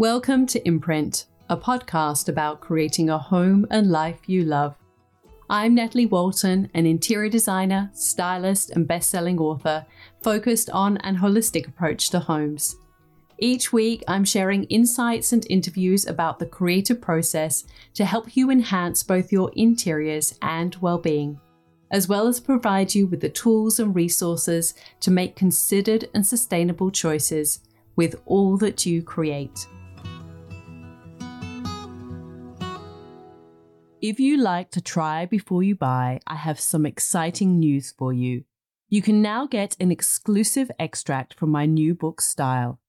Welcome to Imprint, a podcast about creating a home and life you love. I'm Natalie Walton, an interior designer, stylist, and best selling author focused on an holistic approach to homes. Each week, I'm sharing insights and interviews about the creative process to help you enhance both your interiors and well being, as well as provide you with the tools and resources to make considered and sustainable choices with all that you create. If you like to try before you buy, I have some exciting news for you. You can now get an exclusive extract from my new book, Style.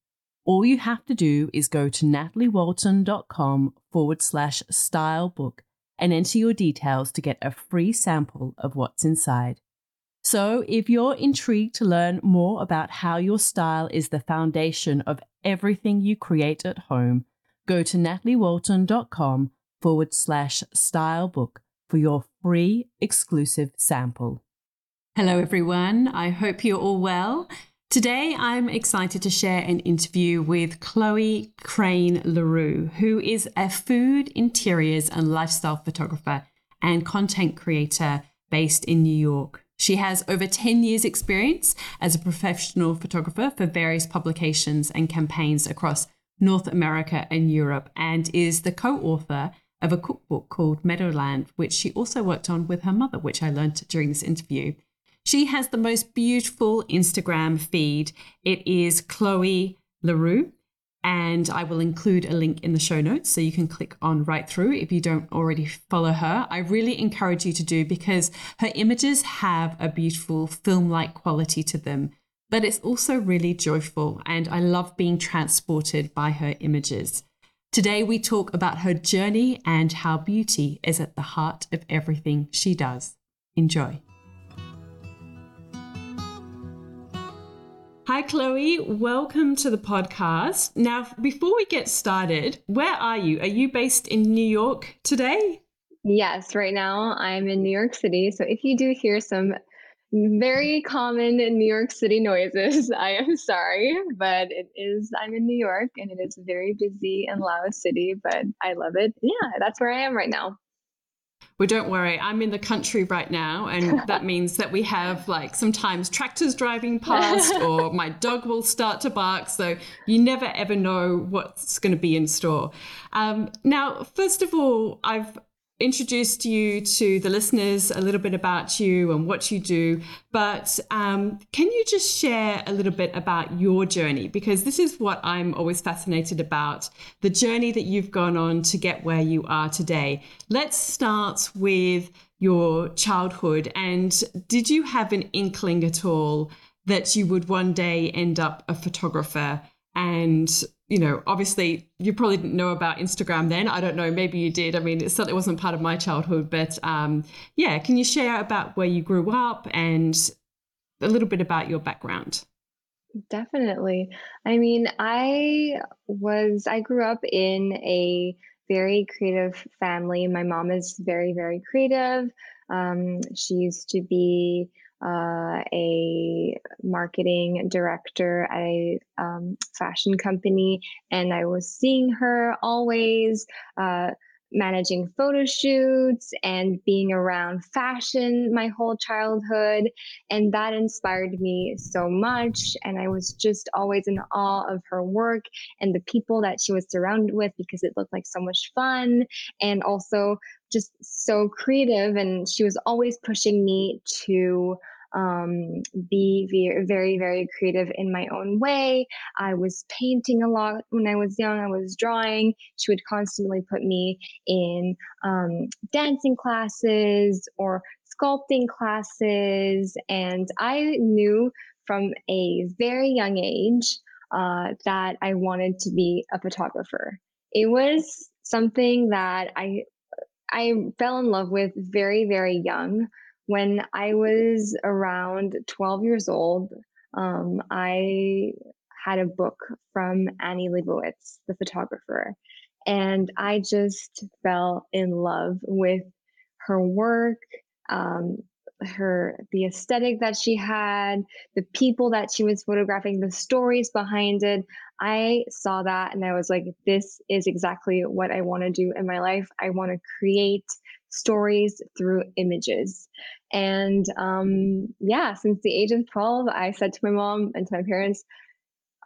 All you have to do is go to nataliewalton.com forward slash style book and enter your details to get a free sample of what's inside. So, if you're intrigued to learn more about how your style is the foundation of everything you create at home, go to nataliewalton.com forward slash style book for your free exclusive sample. Hello, everyone. I hope you're all well. Today, I'm excited to share an interview with Chloe Crane Leroux, who is a food, interiors, and lifestyle photographer and content creator based in New York. She has over 10 years' experience as a professional photographer for various publications and campaigns across North America and Europe, and is the co author of a cookbook called Meadowland, which she also worked on with her mother, which I learned during this interview. She has the most beautiful Instagram feed. It is Chloe Leroux, and I will include a link in the show notes so you can click on right through if you don't already follow her. I really encourage you to do because her images have a beautiful film like quality to them, but it's also really joyful, and I love being transported by her images. Today, we talk about her journey and how beauty is at the heart of everything she does. Enjoy. Hi, Chloe. Welcome to the podcast. Now, before we get started, where are you? Are you based in New York today? Yes, right now I'm in New York City. So if you do hear some very common in New York City noises. I am sorry, but it is, I'm in New York and it is a very busy and loud city, but I love it. Yeah, that's where I am right now. Well, don't worry, I'm in the country right now, and that means that we have like sometimes tractors driving past, or my dog will start to bark. So you never ever know what's going to be in store. Um, now, first of all, I've introduced you to the listeners a little bit about you and what you do, but um, can you just share a little bit about your journey? Because this is what I'm always fascinated about the journey that you've gone on to get where you are today. Let's start with your childhood. And did you have an inkling at all that you would one day end up a photographer? And you know, obviously you probably didn't know about Instagram then. I don't know, maybe you did. I mean, it certainly wasn't part of my childhood, but um, yeah, can you share about where you grew up and a little bit about your background? Definitely. I mean, I was, I grew up in a very creative family. My mom is very, very creative. Um, she used to be uh, a marketing director at a um, fashion company, and I was seeing her always. Uh, managing photo shoots and being around fashion my whole childhood. And that inspired me so much. And I was just always in awe of her work and the people that she was surrounded with because it looked like so much fun and also just so creative. And she was always pushing me to um, be very, very creative in my own way. I was painting a lot when I was young. I was drawing. She would constantly put me in um, dancing classes or sculpting classes. And I knew from a very young age uh, that I wanted to be a photographer. It was something that I I fell in love with very, very young. When I was around 12 years old, um, I had a book from Annie Leibovitz, the photographer, and I just fell in love with her work, um, her the aesthetic that she had, the people that she was photographing, the stories behind it. I saw that and I was like, this is exactly what I want to do in my life. I want to create stories through images. And um, yeah, since the age of 12, I said to my mom and to my parents,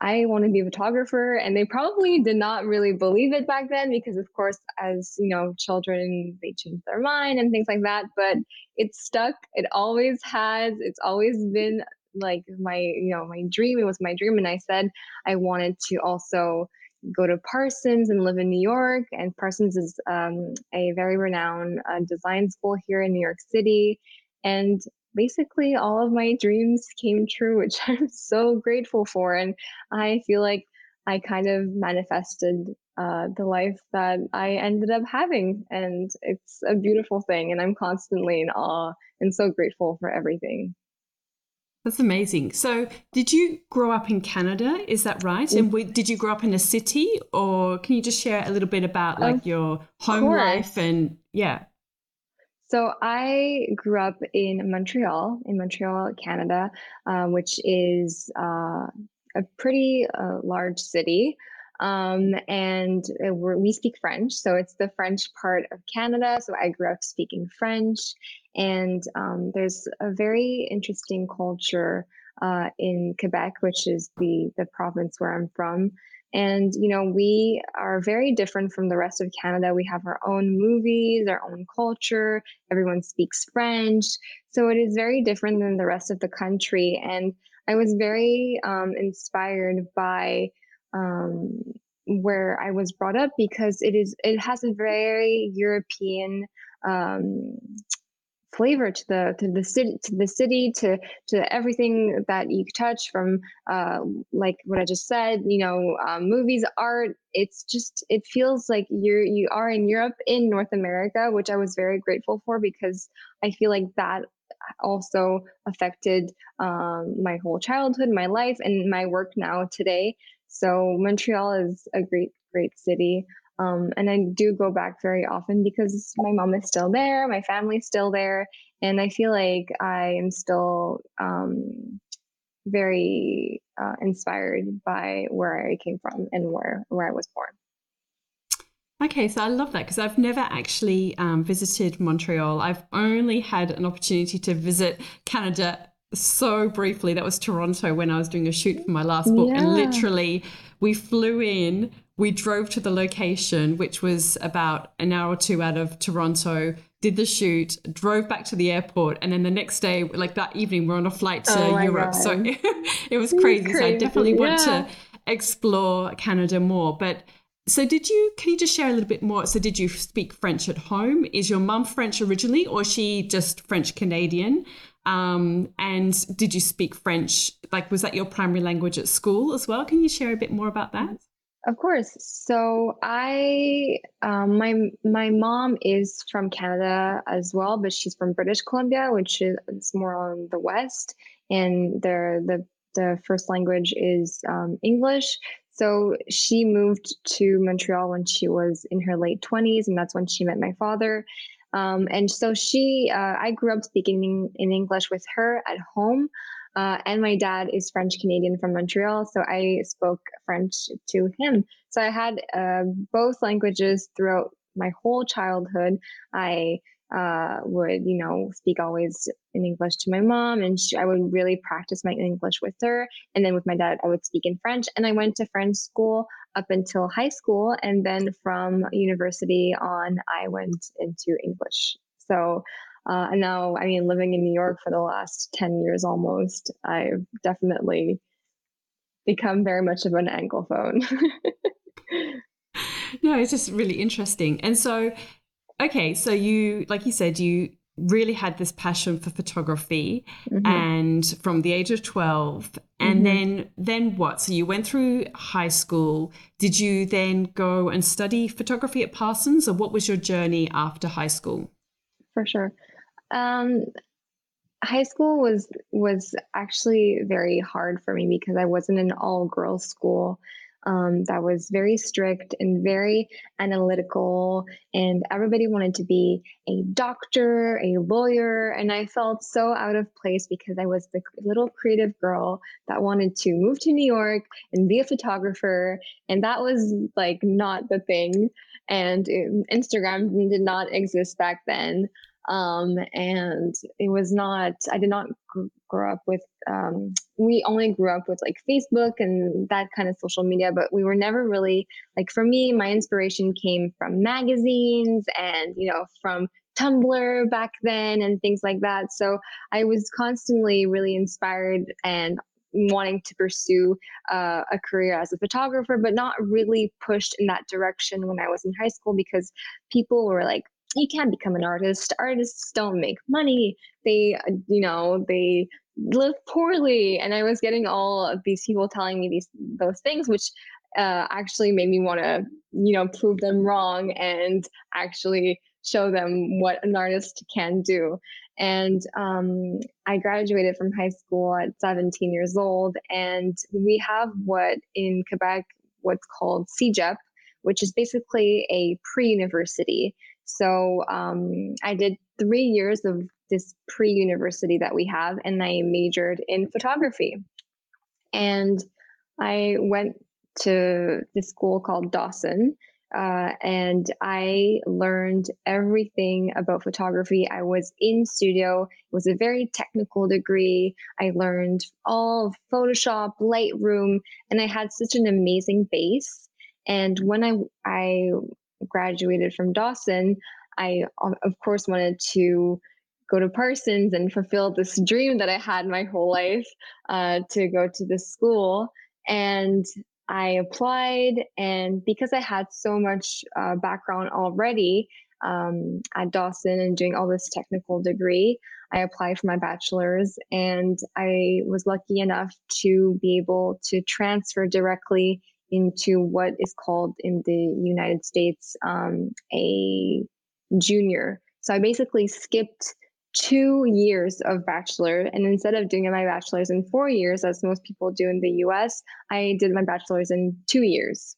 I want to be a photographer. And they probably did not really believe it back then because, of course, as you know, children, they change their mind and things like that. But it stuck. It always has. It's always been like my, you know, my dream. It was my dream. And I said I wanted to also go to Parsons and live in New York. And Parsons is um, a very renowned uh, design school here in New York City. And basically, all of my dreams came true, which I'm so grateful for. And I feel like I kind of manifested uh, the life that I ended up having. And it's a beautiful thing. And I'm constantly in awe and so grateful for everything. That's amazing. So, did you grow up in Canada? Is that right? And we, did you grow up in a city, or can you just share a little bit about like your home course. life and yeah? So I grew up in Montreal, in Montreal, Canada, uh, which is uh, a pretty uh, large city. Um, and we speak French. So it's the French part of Canada. So I grew up speaking French. And um, there's a very interesting culture uh, in Quebec, which is the, the province where I'm from. And, you know, we are very different from the rest of Canada. We have our own movies, our own culture. Everyone speaks French. So it is very different than the rest of the country. And I was very um, inspired by um, where I was brought up because it is it has a very European um, flavor to the to the city to the city to to everything that you touch from uh, like what I just said you know um, movies art. It's just it feels like you're you are in Europe in North America which I was very grateful for because I feel like that also affected um, my whole childhood my life and my work now today so Montreal is a great, great city. Um, and I do go back very often because my mom is still there, my family's still there, and I feel like I am still um, very uh, inspired by where I came from and where where I was born. Okay, so I love that because I've never actually um, visited Montreal. I've only had an opportunity to visit Canada so briefly. That was Toronto when I was doing a shoot for my last book. Yeah. And literally, we flew in, we drove to the location, which was about an hour or two out of Toronto, did the shoot, drove back to the airport. And then the next day, like that evening, we're on a flight to oh Europe. God. So it was crazy. crazy. So I definitely yeah. want to explore Canada more. But so did you can you just share a little bit more? So did you speak French at home? Is your mum French originally or is she just French Canadian? Um, and did you speak French? Like, was that your primary language at school as well? Can you share a bit more about that? Of course. So I, um, my my mom is from Canada as well, but she's from British Columbia, which is more on the west, and the the the first language is um, English. So she moved to Montreal when she was in her late twenties, and that's when she met my father. Um, and so she, uh, I grew up speaking in English with her at home. Uh, and my dad is French Canadian from Montreal, so I spoke French to him. So I had uh, both languages throughout my whole childhood. I uh, would, you know, speak always in English to my mom, and she, I would really practice my English with her. And then with my dad, I would speak in French. And I went to French school up until high school, and then from university on, I went into English. So. Uh, and now, I mean, living in New York for the last 10 years almost, I've definitely become very much of an anglophone. no, it's just really interesting. And so okay, so you, like you said, you really had this passion for photography mm-hmm. and from the age of 12 and mm-hmm. then then what? So you went through high school. Did you then go and study photography at parsons or what was your journey after high school? For sure. Um, high school was was actually very hard for me because i wasn't an all girls school um, that was very strict and very analytical, and everybody wanted to be a doctor, a lawyer, and I felt so out of place because I was the little creative girl that wanted to move to New York and be a photographer, and that was like not the thing. And um, Instagram did not exist back then um, and it was not i did not grow up with um, we only grew up with like facebook and that kind of social media but we were never really like for me my inspiration came from magazines and you know from tumblr back then and things like that. So i was constantly really inspired and wanting to pursue uh, a career as a photographer, but not really pushed in that direction when I was in high school because people were like, you can't become an artist. Artists don't make money. They, uh, you know, they live poorly. And I was getting all of these people telling me these those things, which uh, actually made me want to, you know, prove them wrong and actually show them what an artist can do. And um, I graduated from high school at 17 years old, and we have what in Quebec what's called CEGEP, which is basically a pre-university. So um, I did three years of this pre university that we have, and I majored in photography. And I went to this school called Dawson. Uh, and I learned everything about photography. I was in studio. It was a very technical degree. I learned all of Photoshop, Lightroom, and I had such an amazing base. And when I I graduated from Dawson, I, of course, wanted to go to Parsons and fulfill this dream that I had my whole life uh, to go to this school. And I applied, and because I had so much uh, background already um, at Dawson and doing all this technical degree, I applied for my bachelor's, and I was lucky enough to be able to transfer directly into what is called in the United States um, a junior. So I basically skipped two years of bachelor, and instead of doing my bachelor's in four years, as most people do in the U.S., I did my bachelor's in two years.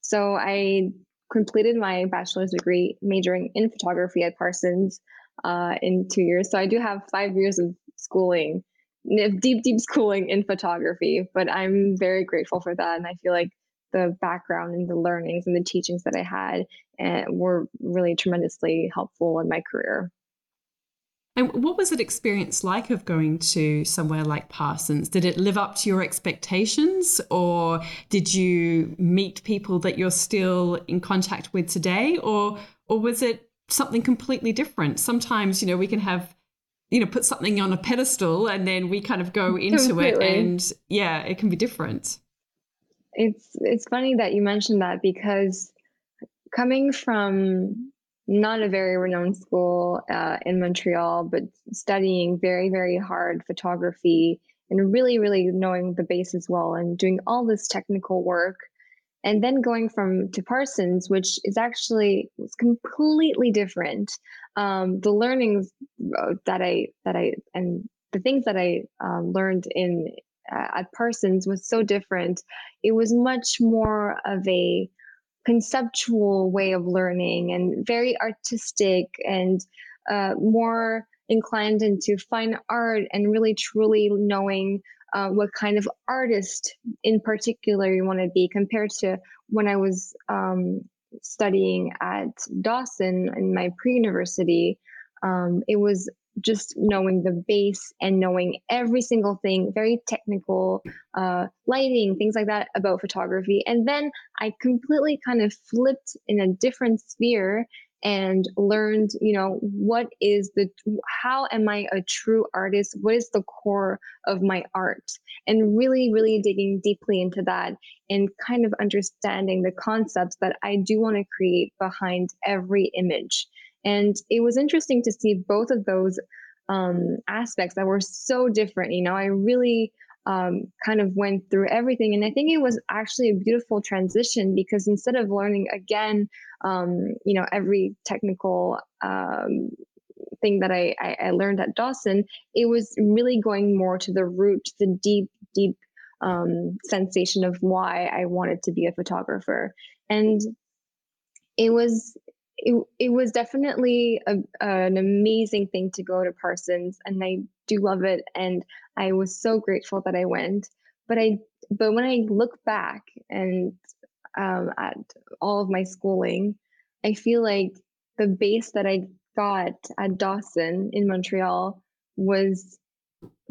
So I completed my bachelor's degree majoring in photography at Parsons uh, in two years. So I do have five years of schooling deep, deep schooling in photography, but I'm very grateful for that. And I feel like the background and the learnings and the teachings that I had uh, were really tremendously helpful in my career. And what was that experience like of going to somewhere like Parsons? Did it live up to your expectations, or did you meet people that you're still in contact with today, or or was it something completely different? Sometimes, you know, we can have you know put something on a pedestal and then we kind of go into Completely. it and yeah it can be different it's it's funny that you mentioned that because coming from not a very renowned school uh, in montreal but studying very very hard photography and really really knowing the base as well and doing all this technical work and then going from to Parsons, which is actually was completely different. Um, the learnings uh, that I that I and the things that I um, learned in uh, at Parsons was so different. It was much more of a conceptual way of learning and very artistic and uh, more inclined into fine art and really truly knowing uh, what kind of artist in particular you want to be compared to when I was um, studying at Dawson in my pre university. Um, it was just knowing the base and knowing every single thing, very technical, uh, lighting, things like that about photography. And then I completely kind of flipped in a different sphere and learned, you know, what is the, how am I a true artist? What is the core of my art? And really, really digging deeply into that and kind of understanding the concepts that I do want to create behind every image. And it was interesting to see both of those um, aspects that were so different. You know, I really, um, kind of went through everything. And I think it was actually a beautiful transition because instead of learning again, um, you know, every technical um, thing that I, I, I, learned at Dawson, it was really going more to the root, the deep, deep um, sensation of why I wanted to be a photographer. And it was it, it was definitely a, an amazing thing to go to Parsons and I do love it and I was so grateful that I went but I but when I look back and um, at all of my schooling I feel like the base that I got at Dawson in Montreal was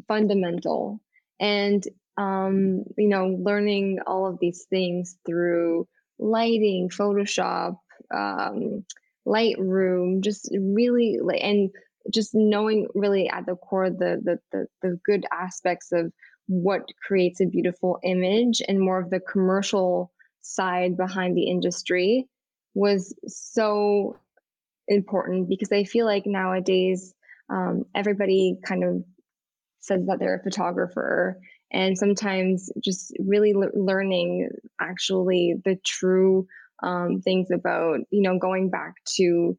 fundamental and um, you know learning all of these things through lighting photoshop um, Lightroom, just really like and just knowing really at the core the, the the the good aspects of what creates a beautiful image and more of the commercial side behind the industry was so important because I feel like nowadays um, everybody kind of says that they're a photographer and sometimes just really learning actually the true um, things about you know going back to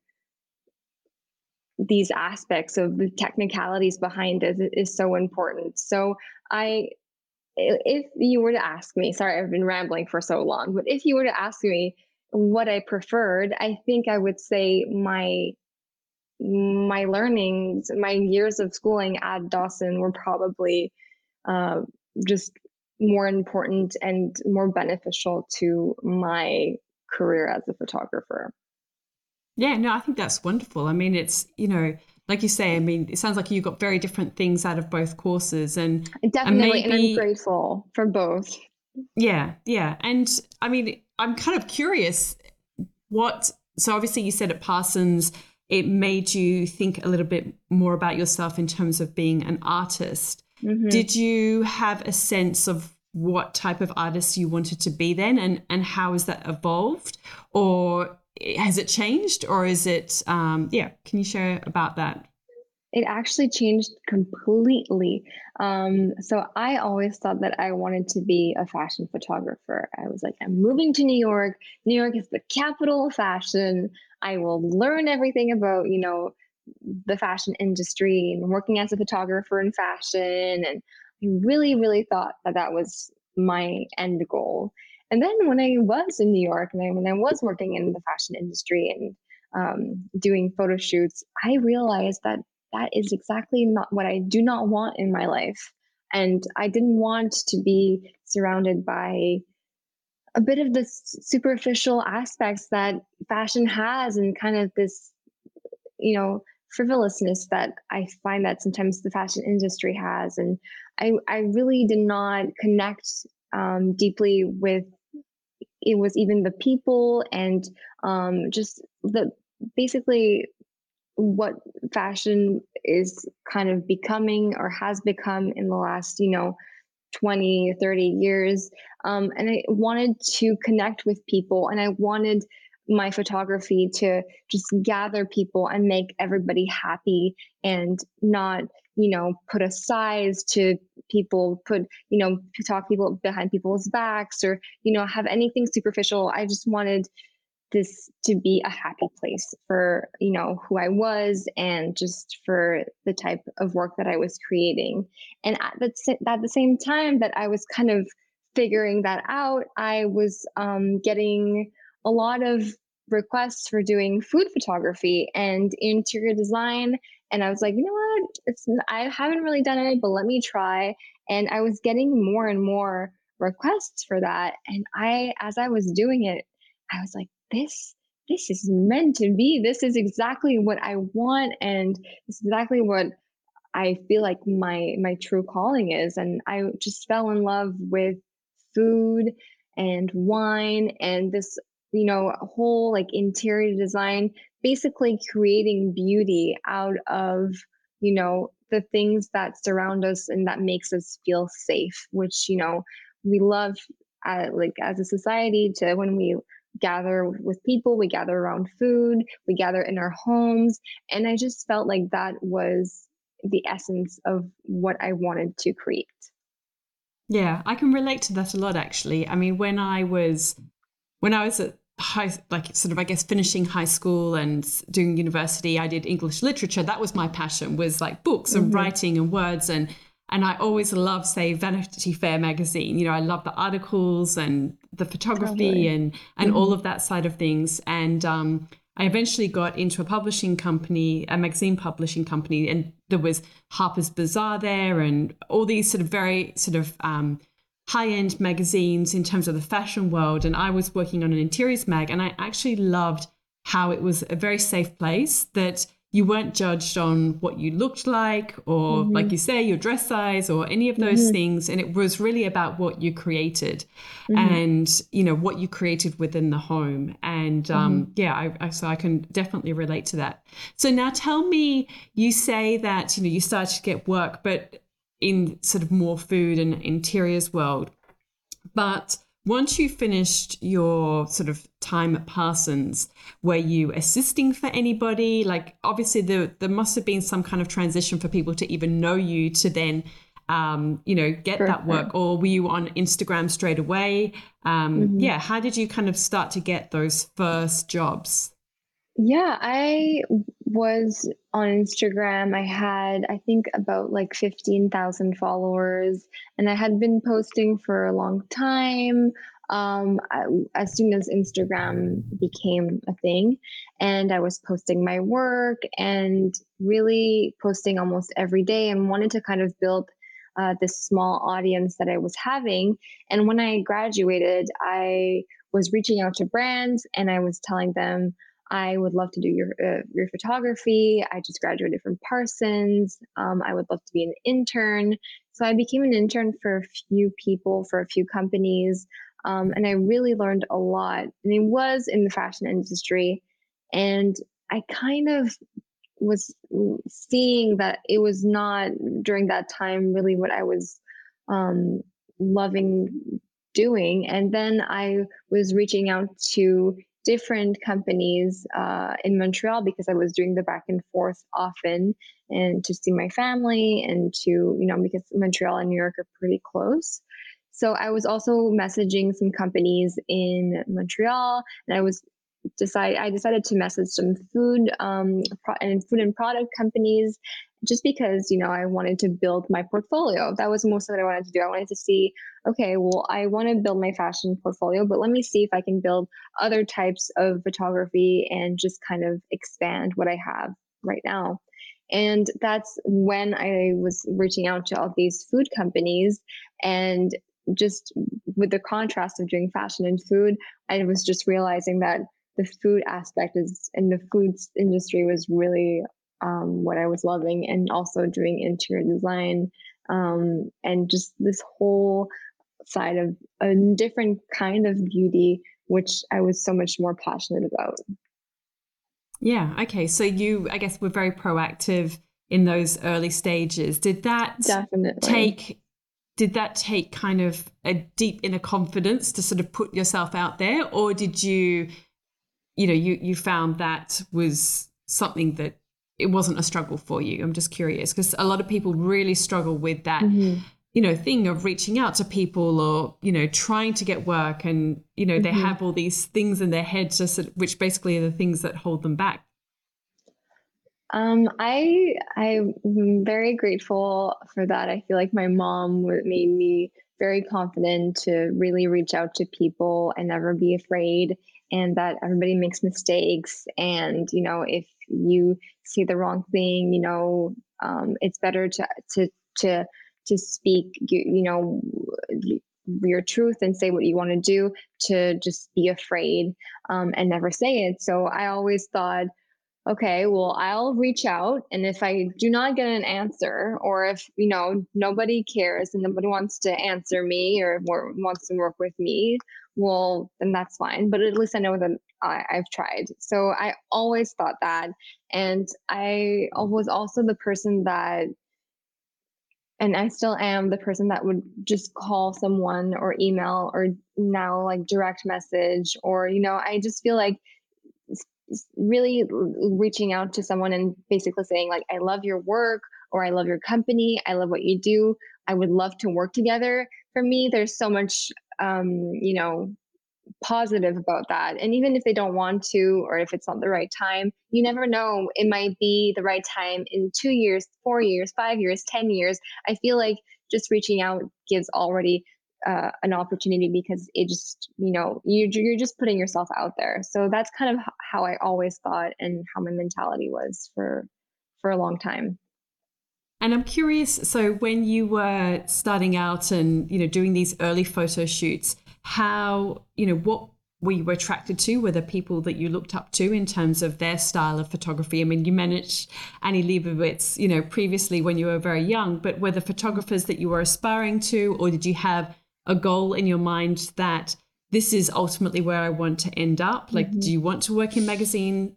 these aspects of the technicalities behind it is so important. So i if you were to ask me sorry i've been rambling for so long but if you were to ask me what i preferred i think i would say my my learnings my years of schooling at dawson were probably uh, just more important and more beneficial to my career as a photographer. Yeah, no, I think that's wonderful. I mean, it's, you know, like you say, I mean, it sounds like you got very different things out of both courses and definitely and, maybe, and I'm grateful for both. Yeah, yeah. And I mean, I'm kind of curious what so obviously you said at Parsons it made you think a little bit more about yourself in terms of being an artist. Mm-hmm. Did you have a sense of what type of artist you wanted to be then and and how has that evolved? Or has it changed? Or is it um yeah can you share about that? It actually changed completely. Um so i always thought that i wanted to be a fashion photographer. I was like i'm moving to new york. New york is the capital of fashion. I will learn everything about you know the fashion industry and working as a photographer in fashion. And I really, really thought that that was my end goal. And then when I was in New York and I, when I was working in the fashion industry and um, doing photo shoots, I realized that that is exactly not what I do not want in my life. And I didn't want to be surrounded by a bit of the superficial aspects that fashion has and kind of this, you know, frivolousness that I find that sometimes the fashion industry has. And I, I really did not connect um, deeply with it was even the people and um, just the basically what fashion is kind of becoming or has become in the last you know 20 30 years um, and i wanted to connect with people and i wanted my photography to just gather people and make everybody happy and not you know put a size to people put you know talk people behind people's backs or you know have anything superficial. I just wanted this to be a happy place for you know who i was and just for the type of work that i was creating. And at the, at the same time that i was kind of figuring that out i was um, getting a lot of requests for doing food photography and interior design and i was like you know what? It's i haven't really done it but let me try and i was getting more and more requests for that and i as i was doing it i was like this this is meant to be. This is exactly what i want and it's exactly what i feel like my my true calling is and i just fell in love with food and wine and this you know, whole like interior design, basically creating beauty out of, you know, the things that surround us and that makes us feel safe, which, you know, we love uh, like as a society to when we gather with people, we gather around food, we gather in our homes. And I just felt like that was the essence of what I wanted to create. Yeah, I can relate to that a lot actually. I mean, when I was when I was at high, like sort of, I guess, finishing high school and doing university, I did English literature. That was my passion, was like books and mm-hmm. writing and words. And and I always loved, say, Vanity Fair magazine. You know, I love the articles and the photography totally. and and mm-hmm. all of that side of things. And um, I eventually got into a publishing company, a magazine publishing company, and there was Harper's Bazaar there, and all these sort of very sort of um, high end magazines in terms of the fashion world. And I was working on an interiors mag, and I actually loved how it was a very safe place that you weren't judged on what you looked like or mm-hmm. like you say your dress size or any of those mm-hmm. things and it was really about what you created mm-hmm. and you know what you created within the home and um, mm-hmm. yeah I, I, so i can definitely relate to that so now tell me you say that you know you started to get work but in sort of more food and interiors world but once you finished your sort of time at Parsons, were you assisting for anybody? Like, obviously, there, there must have been some kind of transition for people to even know you to then, um, you know, get sure, that work. Or were you on Instagram straight away? Um, mm-hmm. Yeah. How did you kind of start to get those first jobs? Yeah, I was on Instagram. I had, I think, about like 15,000 followers, and I had been posting for a long time. Um, I, as soon as Instagram became a thing, and I was posting my work and really posting almost every day, and wanted to kind of build uh, this small audience that I was having. And when I graduated, I was reaching out to brands and I was telling them, I would love to do your uh, your photography. I just graduated from Parsons. Um, I would love to be an intern. So I became an intern for a few people, for a few companies, um, and I really learned a lot. And it was in the fashion industry, and I kind of was seeing that it was not during that time really what I was um, loving doing. And then I was reaching out to different companies uh, in Montreal because I was doing the back and forth often and to see my family and to, you know, because Montreal and New York are pretty close. So I was also messaging some companies in Montreal and I was decide I decided to message some food um, pro- and food and product companies just because you know I wanted to build my portfolio. That was most of what I wanted to do. I wanted to see, okay, well, I want to build my fashion portfolio, but let me see if I can build other types of photography and just kind of expand what I have right now. And that's when I was reaching out to all these food companies and just with the contrast of doing fashion and food, I was just realizing that the food aspect is in the foods industry was really um, what I was loving, and also doing interior design um, and just this whole side of a different kind of beauty, which I was so much more passionate about. Yeah. Okay. So you, I guess, were very proactive in those early stages. Did that definitely take? Did that take kind of a deep inner confidence to sort of put yourself out there, or did you, you know, you you found that was something that it wasn't a struggle for you? I'm just curious because a lot of people really struggle with that. Mm-hmm. You know, thing of reaching out to people or, you know, trying to get work and, you know, mm-hmm. they have all these things in their heads just which basically are the things that hold them back. Um, I I'm very grateful for that. I feel like my mom made me very confident to really reach out to people and never be afraid and that everybody makes mistakes. And you know if you see the wrong thing you know um, it's better to to to to speak you, you know your truth and say what you want to do to just be afraid um, and never say it. So i always thought okay well i'll reach out and if i do not get an answer or if you know nobody cares and nobody wants to answer me or wants to work with me well, then that's fine. But at least I know that I, I've tried. So I always thought that. And I was also the person that and I still am the person that would just call someone or email or now like direct message or you know I just feel like really reaching out to someone and basically saying like I love your work or I love your company I love what you do I would love to work together for me there's so much um, you know, positive about that. And even if they don't want to, or if it's not the right time, you never know. It might be the right time in two years, four years, five years, 10 years. I feel like just reaching out gives already uh, an opportunity because it just, you know, you, you're just putting yourself out there. So that's kind of how I always thought and how my mentality was for, for a long time. And I'm curious, so when you were starting out and, you know, doing these early photo shoots, how, you know, what were you attracted to? Were there people that you looked up to in terms of their style of photography? I mean, you managed Annie Leibovitz, you know, previously when you were very young, but were the photographers that you were aspiring to, or did you have a goal in your mind that this is ultimately where I want to end up? Like, mm-hmm. do you want to work in magazine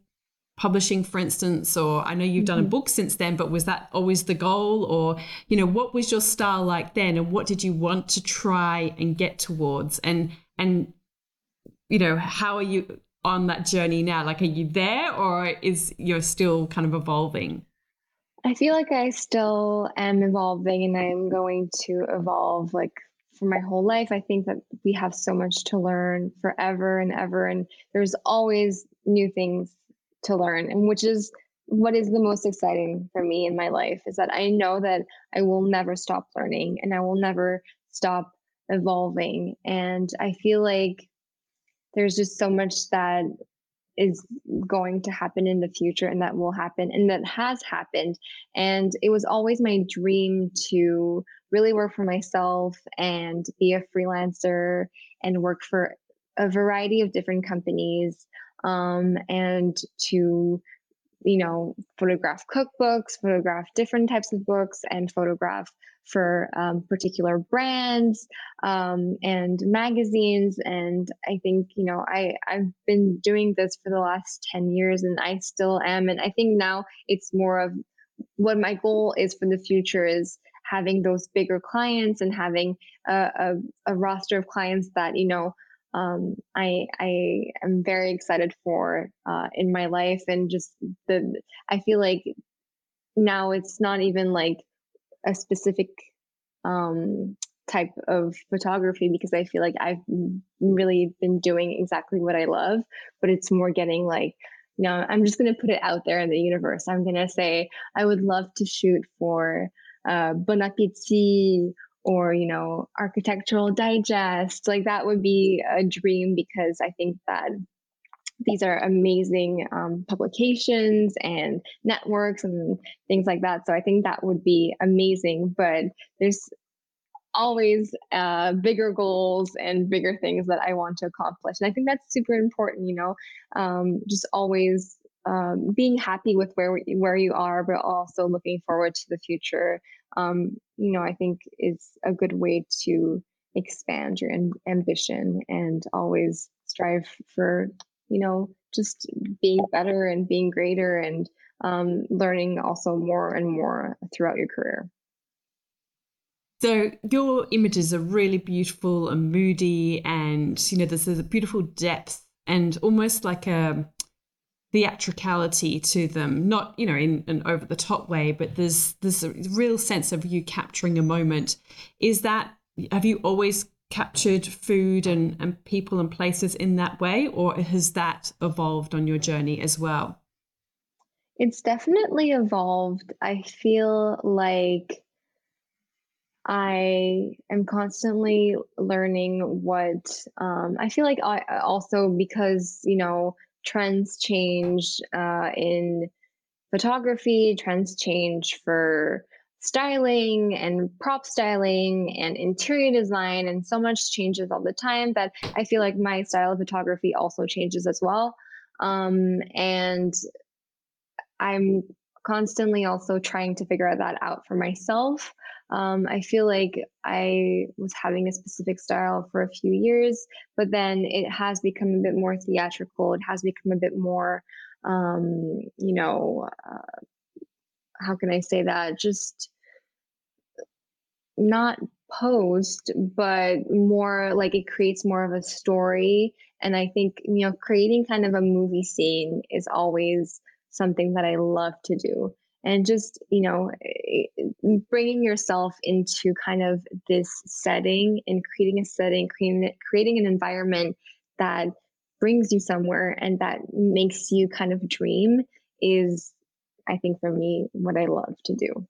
publishing, for instance? Or I know you've done mm-hmm. a book since then, but was that always the goal? Or, you know, what was your style like then? And what did you want to try and get towards? And, and, you know, how are you on that journey now? Like, are you there or is you're still kind of evolving? I feel like I still am evolving and I'm going to evolve like for my whole life. I think that we have so much to learn forever and ever. And there's always new things to learn and which is what is the most exciting for me in my life is that I know that I will never stop learning and I will never stop evolving. And I feel like there's just so much that is going to happen in the future and that will happen and that has happened. And it was always my dream to really work for myself and be a freelancer and work for a variety of different companies um, and to you know photograph cookbooks photograph different types of books and photograph for um, particular brands um, and magazines and i think you know i i've been doing this for the last 10 years and i still am and i think now it's more of what my goal is for the future is having those bigger clients and having a, a, a roster of clients that you know um, I I am very excited for uh, in my life and just the I feel like now it's not even like a specific um, type of photography because I feel like I've really been doing exactly what I love, but it's more getting like you know I'm just gonna put it out there in the universe. I'm gonna say I would love to shoot for uh, Bon Appetit or you know architectural digest like that would be a dream because i think that these are amazing um, publications and networks and things like that so i think that would be amazing but there's always uh, bigger goals and bigger things that i want to accomplish and i think that's super important you know um, just always um, being happy with where where you are, but also looking forward to the future. Um, you know, I think is a good way to expand your ambition and always strive for you know just being better and being greater and um, learning also more and more throughout your career. So your images are really beautiful and moody, and you know there's, a beautiful depth and almost like a theatricality to them not you know in an over the top way but there's there's a real sense of you capturing a moment. Is that have you always captured food and, and people and places in that way or has that evolved on your journey as well? It's definitely evolved. I feel like I am constantly learning what um, I feel like I also because you know trends change uh, in photography, trends change for styling and prop styling and interior design, and so much changes all the time that I feel like my style of photography also changes as well. Um, and I'm constantly also trying to figure that out for myself. Um, I feel like I was having a specific style for a few years, but then it has become a bit more theatrical. It has become a bit more, um, you know, uh, how can I say that? Just not post, but more like it creates more of a story. And I think, you know, creating kind of a movie scene is always something that I love to do and just you know eh, bringing yourself into kind of this setting and creating a setting creating creating an environment that brings you somewhere and that makes you kind of dream is I think for me what I love to do.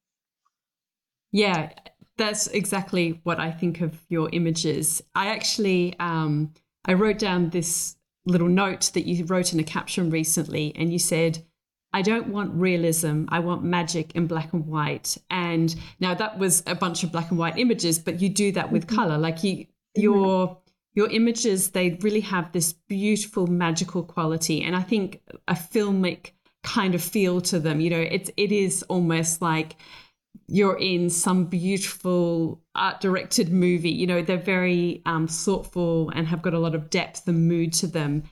Yeah, that's exactly what I think of your images. I actually um, I wrote down this little note that you wrote in a caption recently, and you said, I don't want realism. I want magic in black and white. And now that was a bunch of black and white images, but you do that with mm-hmm. color. Like you, mm-hmm. your your images, they really have this beautiful magical quality, and I think a filmic kind of feel to them. You know, it's it is almost like you're in some beautiful art directed movie. You know, they're very um, thoughtful and have got a lot of depth and mood to them.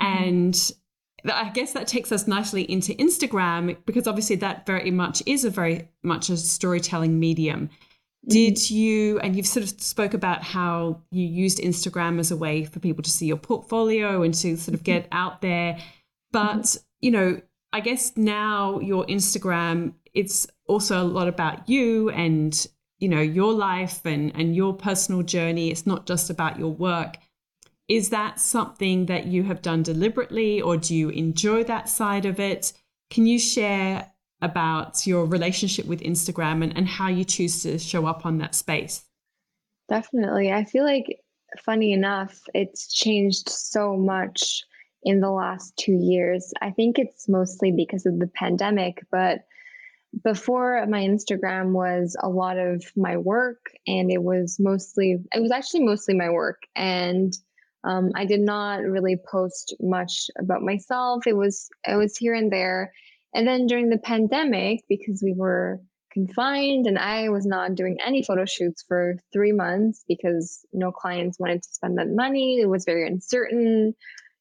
Mm-hmm. And I guess that takes us nicely into Instagram because obviously that very much is a very much a storytelling medium. Mm-hmm. Did you, and you've sort of spoke about how you used Instagram as a way for people to see your portfolio and to sort of get out there. But, mm-hmm. you know, I guess now your Instagram, it's also a lot about you and, you know, your life and, and your personal journey. It's not just about your work. Is that something that you have done deliberately or do you enjoy that side of it? Can you share about your relationship with Instagram and, and how you choose to show up on that space? Definitely. I feel like, funny enough, it's changed so much in the last two years. I think it's mostly because of the pandemic, but before my Instagram was a lot of my work and it was mostly, it was actually mostly my work. And um, I did not really post much about myself. It was it was here and there. And then during the pandemic, because we were confined and I was not doing any photo shoots for three months because no clients wanted to spend that money. It was very uncertain.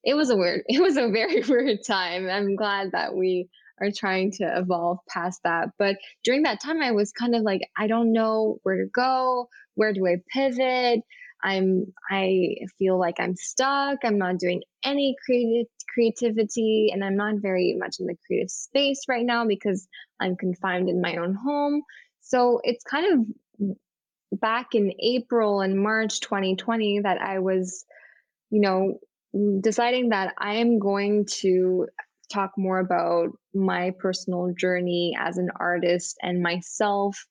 It was a weird, it was a very weird time. I'm glad that we are trying to evolve past that. But during that time, I was kind of like, I don't know where to go. Where do I pivot? I'm I feel like I'm stuck. I'm not doing any creative creativity and I'm not very much in the creative space right now because I'm confined in my own home. So it's kind of back in April and March 2020 that I was you know deciding that I am going to talk more about my personal journey as an artist and myself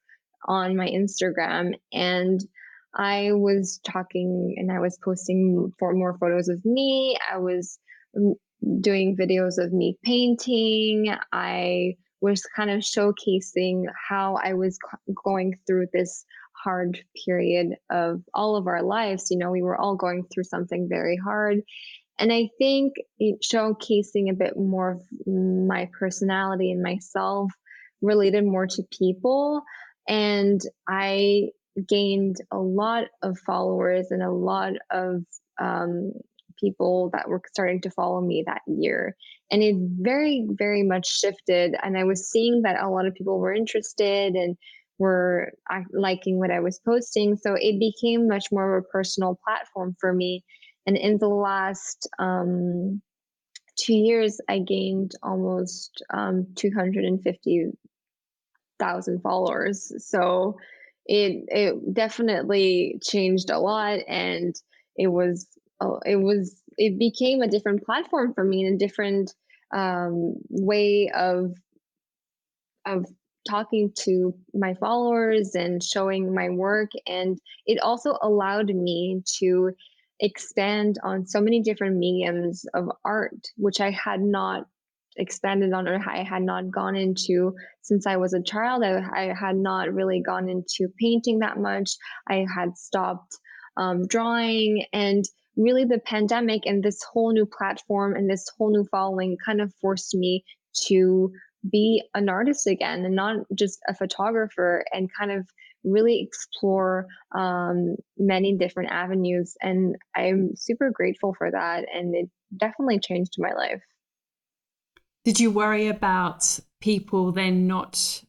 on my Instagram and I was talking and I was posting for more photos of me. I was doing videos of me painting. I was kind of showcasing how I was going through this hard period of all of our lives. You know, we were all going through something very hard. And I think showcasing a bit more of my personality and myself related more to people. And I gained a lot of followers and a lot of um, people that were starting to follow me that year. And it very, very much shifted. And I was seeing that a lot of people were interested and were liking what I was posting. So it became much more of a personal platform for me. And in the last um, two years, I gained almost um, 250,000 followers. So it it definitely changed a lot and it was uh, it was it became a different platform for me and a different um, way of of talking to my followers and showing my work and it also allowed me to expand on so many different mediums of art which i had not expanded on or I had not gone into since I was a child. I, I had not really gone into painting that much. I had stopped um, drawing and really the pandemic and this whole new platform and this whole new following kind of forced me to be an artist again and not just a photographer and kind of really explore um, many different avenues and i'm super grateful for that and it definitely changed my life did you worry about people then not,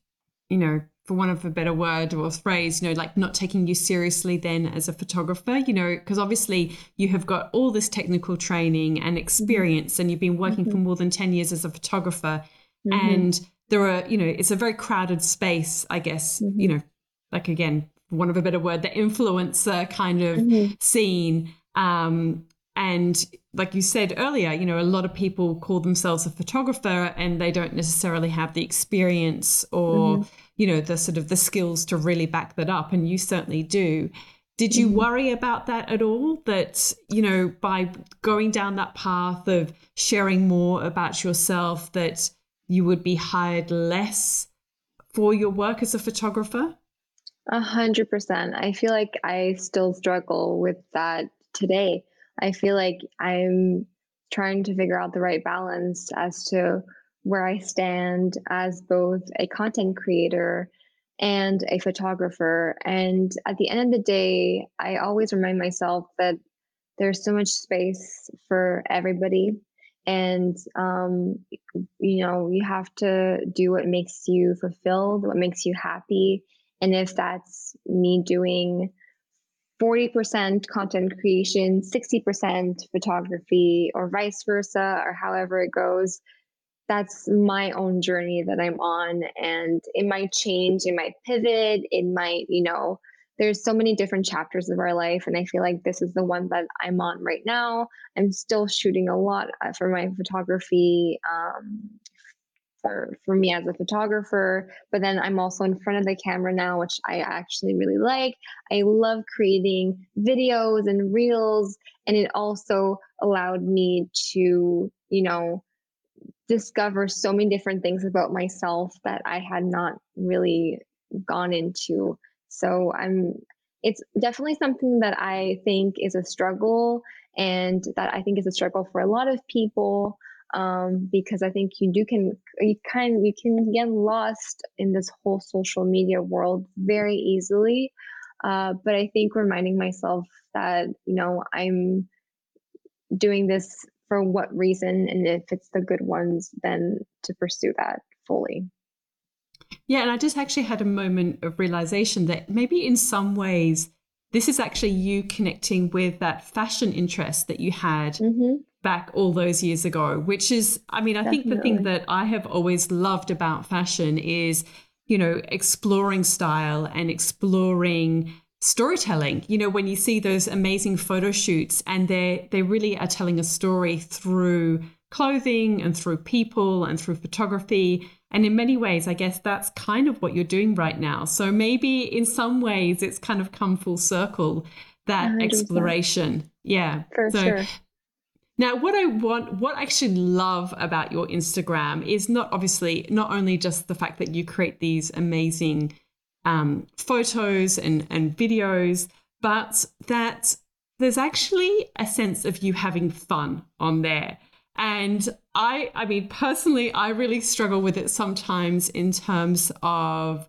you know, for one of a better word or phrase, you know, like not taking you seriously then as a photographer, you know, because obviously you have got all this technical training and mm-hmm. experience mm-hmm. and you've been working mm-hmm. for more than 10 years as a photographer. Mm-hmm. And there are, you know, it's a very crowded space, I guess, you mm-hmm. know, like again, for one of a better word, the influencer kind of mm-hmm. scene. Um, and like you said earlier, you know, a lot of people call themselves a photographer and they don't necessarily have the experience or, mm-hmm. you know, the sort of the skills to really back that up. And you certainly do. Did you mm-hmm. worry about that at all? That, you know, by going down that path of sharing more about yourself, that you would be hired less for your work as a photographer? A hundred percent. I feel like I still struggle with that today. I feel like I'm trying to figure out the right balance as to where I stand as both a content creator and a photographer. And at the end of the day, I always remind myself that there's so much space for everybody. And, um, you know, you have to do what makes you fulfilled, what makes you happy. And if that's me doing 40% content creation, 60% photography, or vice versa, or however it goes. That's my own journey that I'm on. And it might change, it might pivot, it might, you know, there's so many different chapters of our life. And I feel like this is the one that I'm on right now. I'm still shooting a lot uh, for my photography um, for for me as a photographer but then i'm also in front of the camera now which i actually really like. I love creating videos and reels and it also allowed me to you know discover so many different things about myself that i had not really gone into. So i'm it's definitely something that i think is a struggle and that i think is a struggle for a lot of people um, because I think you do can you kind you can get lost in this whole social media world very easily. Uh, but I think reminding myself that you know I'm doing this for what reason, and if it's the good ones, then to pursue that fully. Yeah, and I just actually had a moment of realization that maybe in some ways this is actually you connecting with that fashion interest that you had mm-hmm back all those years ago, which is, I mean, I Definitely. think the thing that I have always loved about fashion is, you know, exploring style and exploring storytelling. You know, when you see those amazing photo shoots and they they really are telling a story through clothing and through people and through photography. And in many ways, I guess that's kind of what you're doing right now. So maybe in some ways it's kind of come full circle that 100%. exploration. Yeah. For so sure. Now, what I want, what I actually love about your Instagram is not obviously not only just the fact that you create these amazing um, photos and, and videos, but that there's actually a sense of you having fun on there. And I, I mean, personally, I really struggle with it sometimes in terms of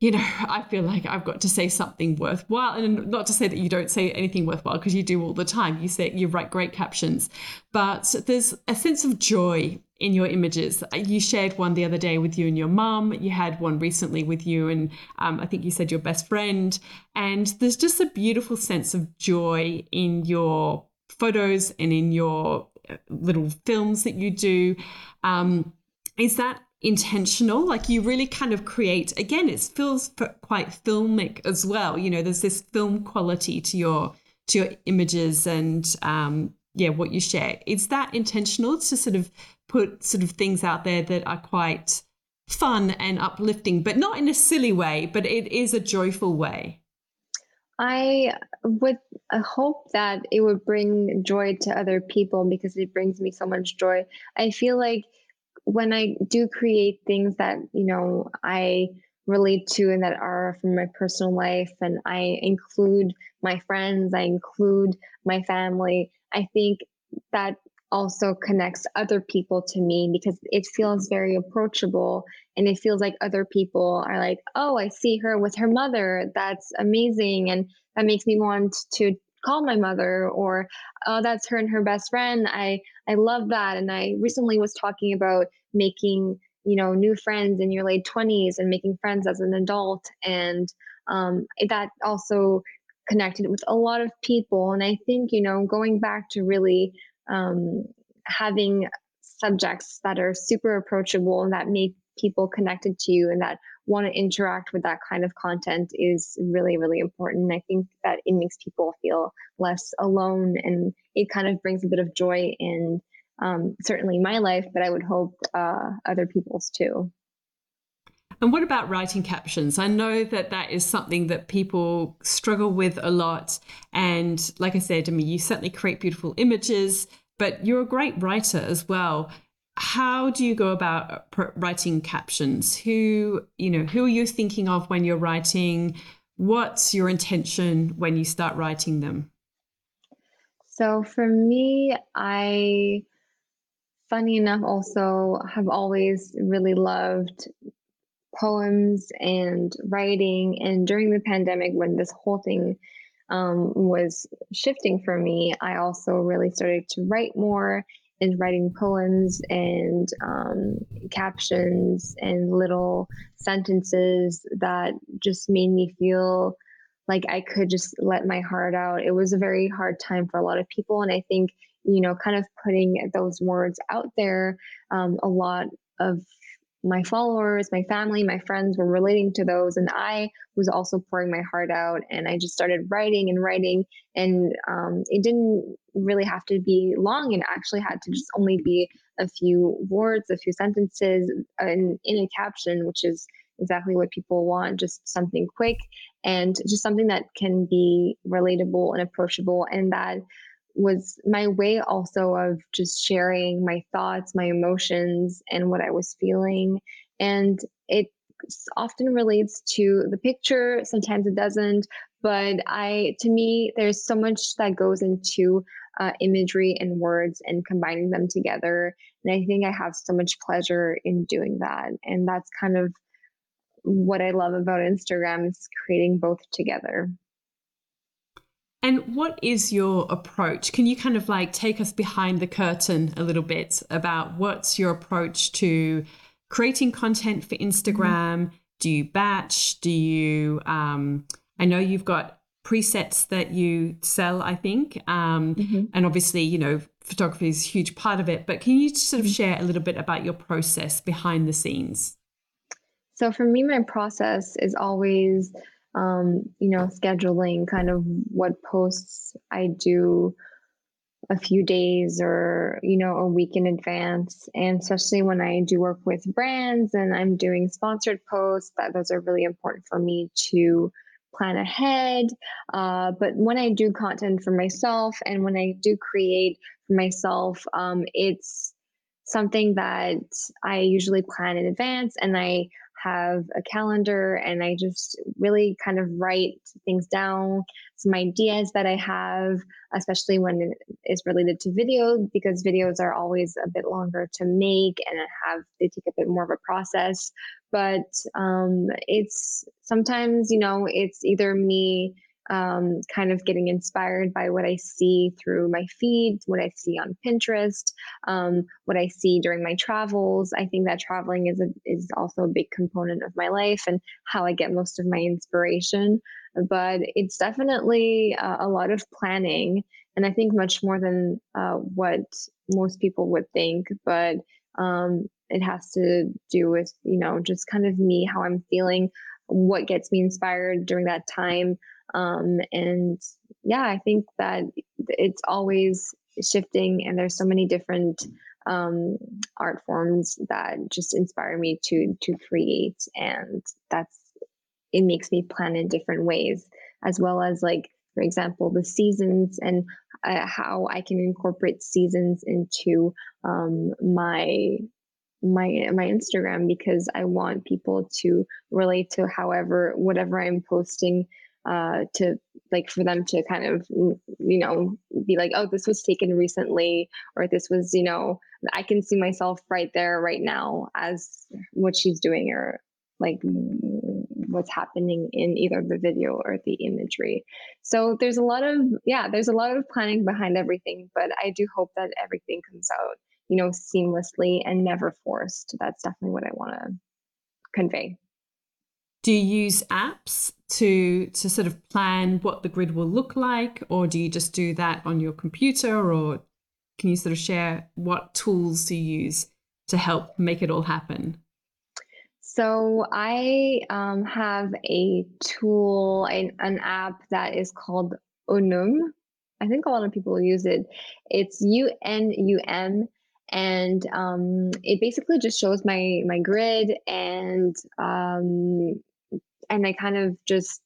you know, I feel like I've got to say something worthwhile. And not to say that you don't say anything worthwhile, because you do all the time. You say you write great captions, but there's a sense of joy in your images. You shared one the other day with you and your mum. You had one recently with you and um, I think you said your best friend. And there's just a beautiful sense of joy in your photos and in your little films that you do. Um, is that intentional? Like you really kind of create again it feels quite filmic as well. You know there's this film quality to your to your images and um yeah what you share. Is that intentional to sort of put sort of things out there that are quite fun and uplifting but not in a silly way but it is a joyful way? I would hope that it would bring joy to other people because it brings me so much joy. I feel like when I do create things that, you know, I relate to and that are from my personal life, and I include my friends, I include my family, I think that also connects other people to me because it feels very approachable and it feels like other people are like, oh, I see her with her mother. That's amazing. And that makes me want to call my mother or oh that's her and her best friend. I i love that and i recently was talking about making you know new friends in your late 20s and making friends as an adult and um, that also connected with a lot of people and i think you know going back to really um, having subjects that are super approachable and that make people connected to you and that want to interact with that kind of content is really, really important. I think that it makes people feel less alone and it kind of brings a bit of joy in um, certainly my life, but I would hope uh, other people's too. And what about writing captions? I know that that is something that people struggle with a lot. And like I said, I mean, you certainly create beautiful images, but you're a great writer as well. How do you go about writing captions? Who, you know, who are you thinking of when you're writing? What's your intention when you start writing them? So for me, I funny enough also have always really loved poems and writing. And during the pandemic, when this whole thing um, was shifting for me, I also really started to write more and writing poems and um, captions and little sentences that just made me feel like I could just let my heart out. It was a very hard time for a lot of people. And I think, you know, kind of putting those words out there, um, a lot of my followers, my family, my friends were relating to those. And I was also pouring my heart out. And I just started writing and writing. And um, it didn't really have to be long. It actually had to just only be a few words, a few sentences in, in a caption, which is exactly what people want just something quick and just something that can be relatable and approachable. And that was my way also of just sharing my thoughts, my emotions, and what I was feeling. And it often relates to the picture, sometimes it doesn't. But I, to me, there's so much that goes into uh, imagery and words and combining them together. And I think I have so much pleasure in doing that. And that's kind of what I love about Instagram is creating both together. And what is your approach? Can you kind of like take us behind the curtain a little bit about what's your approach to creating content for Instagram? Mm-hmm. Do you batch? Do you, um, I know you've got presets that you sell, I think. Um, mm-hmm. And obviously, you know, photography is a huge part of it. But can you sort of mm-hmm. share a little bit about your process behind the scenes? So for me, my process is always um, you know, scheduling kind of what posts I do a few days or, you know, a week in advance. And especially when I do work with brands and I'm doing sponsored posts, that those are really important for me to plan ahead. Uh, but when I do content for myself and when I do create for myself, um, it's something that I usually plan in advance and I have a calendar and I just really kind of write things down, some ideas that I have, especially when it is related to video, because videos are always a bit longer to make and have they take a bit more of a process. But um, it's sometimes, you know, it's either me um, kind of getting inspired by what I see through my feed, what I see on Pinterest, um, what I see during my travels. I think that traveling is a, is also a big component of my life and how I get most of my inspiration. But it's definitely uh, a lot of planning, and I think much more than uh, what most people would think. But um, it has to do with you know just kind of me, how I'm feeling, what gets me inspired during that time. Um, and yeah, I think that it's always shifting, and there's so many different um, art forms that just inspire me to to create, and that's it makes me plan in different ways, as well as like for example the seasons and uh, how I can incorporate seasons into um, my my my Instagram because I want people to relate to however whatever I'm posting uh, to like for them to kind of you know be like oh this was taken recently or this was you know i can see myself right there right now as what she's doing or like what's happening in either the video or the imagery. So there's a lot of yeah there's a lot of planning behind everything but i do hope that everything comes out you know seamlessly and never forced. That's definitely what i want to convey do you use apps to to sort of plan what the grid will look like or do you just do that on your computer or can you sort of share what tools do you use to help make it all happen So I um, have a tool, an, an app that is called Unum. I think a lot of people use it. It's U N U M, and um, it basically just shows my my grid and um, and I kind of just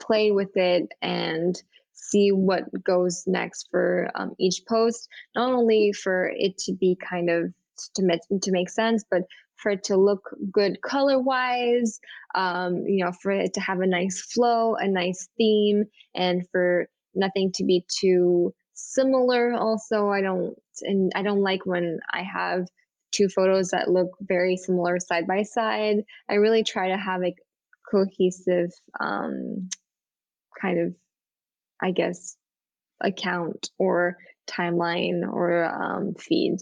play with it and see what goes next for um, each post. Not only for it to be kind of to make to make sense, but for it to look good color wise, um, you know, for it to have a nice flow, a nice theme, and for nothing to be too similar. Also, I don't and I don't like when I have two photos that look very similar side by side. I really try to have a cohesive um, kind of, I guess, account or timeline or um, feed.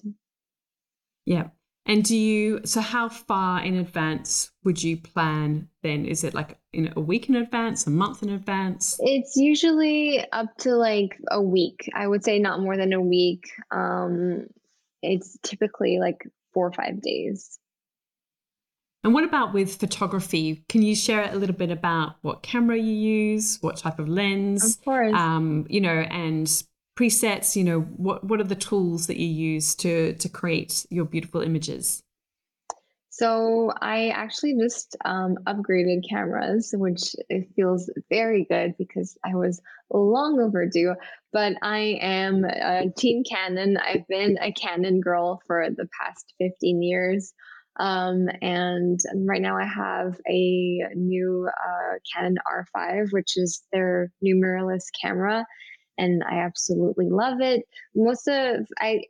Yeah. And do you, so how far in advance would you plan then? Is it like in a week in advance, a month in advance? It's usually up to like a week. I would say not more than a week. Um, it's typically like four or five days. And what about with photography? Can you share a little bit about what camera you use, what type of lens? Of course. Um, you know, and presets you know what what are the tools that you use to to create your beautiful images so i actually just um, upgraded cameras which it feels very good because i was long overdue but i am a team canon i've been a canon girl for the past 15 years um, and right now I have a new uh, Canon R5, which is their new mirrorless camera and I absolutely love it. Most of I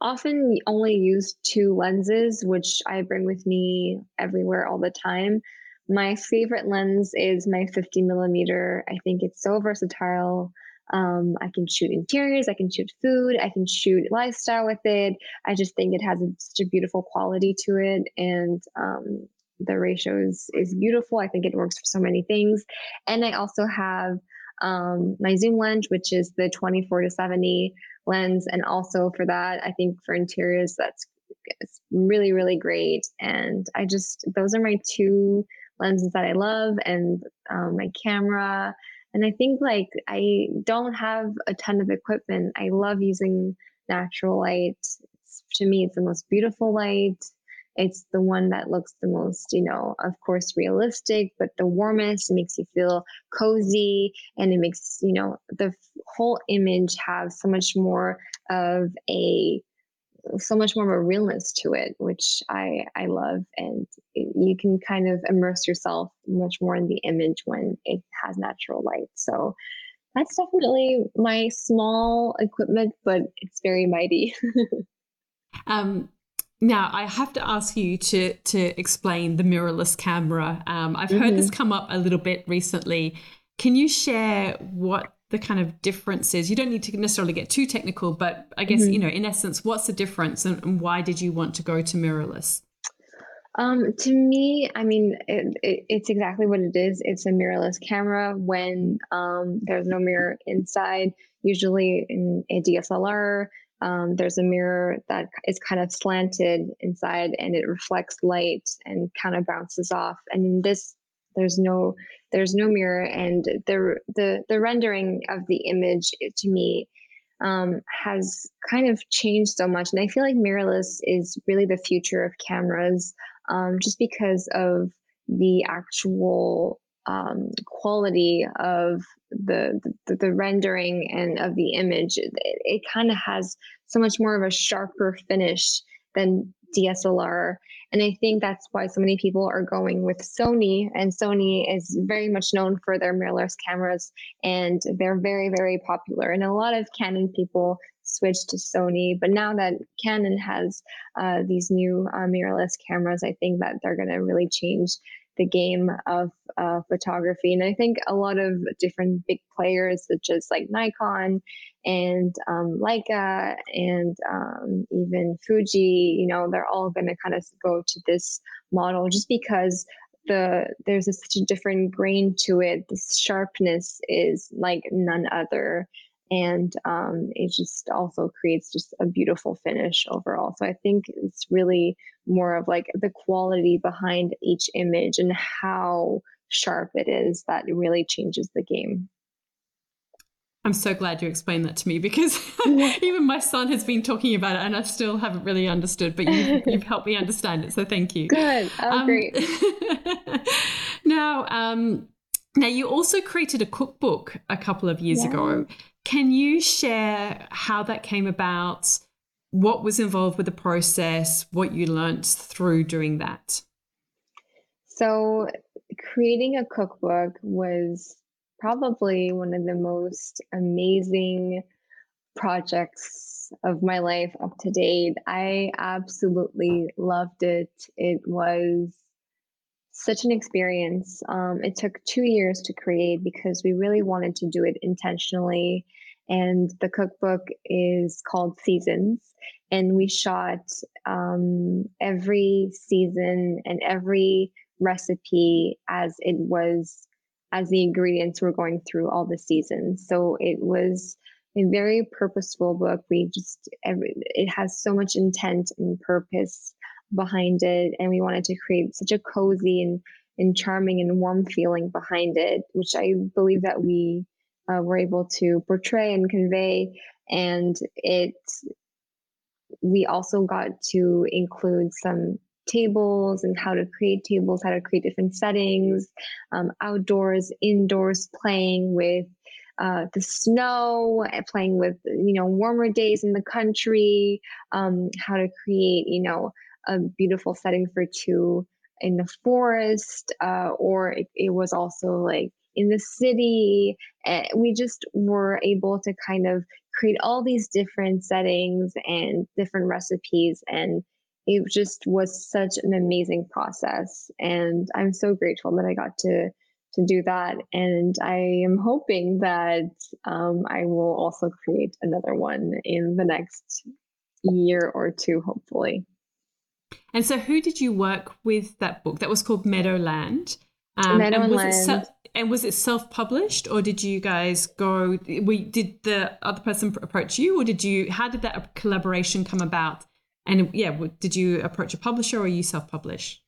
often only use two lenses, which I bring with me everywhere all the time. My favorite lens is my 50 millimeter. I think it's so versatile. Um, I can shoot interiors, I can shoot food, I can shoot lifestyle with it. I just think it has a, such a beautiful quality to it, and um, the ratio is, is beautiful. I think it works for so many things. And I also have um, my zoom lens, which is the 24 to 70 lens. And also for that, I think for interiors, that's really, really great. And I just, those are my two lenses that I love and um, my camera. And I think like I don't have a ton of equipment. I love using natural light. It's, to me, it's the most beautiful light. It's the one that looks the most, you know, of course, realistic, but the warmest. It makes you feel cozy and it makes, you know, the whole image have so much more of a so much more of a realness to it, which I I love, and you can kind of immerse yourself much more in the image when it has natural light. So that's definitely my small equipment, but it's very mighty. um, now, I have to ask you to to explain the mirrorless camera. Um, I've heard mm-hmm. this come up a little bit recently. Can you share what the kind of differences? You don't need to necessarily get too technical, but I guess mm-hmm. you know, in essence, what's the difference, and, and, why did you want to go to mirrorless? Um, to me, I mean, it, it, it's exactly what it is. It's a mirrorless camera when um, there's no mirror inside. Usually in a DSLR, um, there's a mirror that is kind of slanted inside and it reflects light and kind of bounces off and in this there's no there's no mirror and the the the rendering of the image to me um, has kind of changed so much and i feel like mirrorless is really the future of cameras um, just because of the actual um, quality of the, the, the rendering and of the image. It, it kind of has so much more of a sharper finish than DSLR. And I think that's why so many people are going with Sony. And Sony is very much known for their mirrorless cameras, and they're very, very popular. And a lot of Canon people switched to Sony. But now that Canon has uh, these new uh, mirrorless cameras, I think that they're going to really change the game of uh, photography. And I think a lot of different big players, such as like Nikon and um, Leica and um, even Fuji, you know, they're all going to kind of go to this model just because the there's a, such a different grain to it. The sharpness is like none other. and um, it just also creates just a beautiful finish overall. So I think it's really more of like the quality behind each image and how sharp it is that really changes the game. I'm so glad you explained that to me because even my son has been talking about it and I still haven't really understood, but you've, you've helped me understand it. So thank you. Good. Oh, um, great. now, um, now you also created a cookbook a couple of years yeah. ago. Can you share how that came about? What was involved with the process? What you learnt through doing that? So, creating a cookbook was probably one of the most amazing projects of my life up to date. I absolutely loved it. It was such an experience. Um, it took two years to create because we really wanted to do it intentionally. And the cookbook is called Seasons. And we shot um, every season and every recipe as it was as the ingredients were going through all the seasons. So it was a very purposeful book. We just, every, it has so much intent and purpose behind it. And we wanted to create such a cozy and, and charming and warm feeling behind it, which I believe that we uh, were able to portray and convey. And it, we also got to include some tables and how to create tables, how to create different settings, um, outdoors, indoors, playing with uh, the snow, eh, playing with you know warmer days in the country, um, how to create you know a beautiful setting for two in the forest, uh, or it, it, was also like in the city. Uh, we just were able to kind of create all these different settings and different recipes and it just was such an amazing process and i'm so grateful that i got to to do that and i am hoping that um, i will also create another one in the next year or two hopefully. And so who did you work with that book? That was called meadowland. Um, Meadowland. And was, it, and was it self-published or did you guys go we did the other person approach you or did you how did that collaboration come about and yeah, did you approach a publisher or you self publish?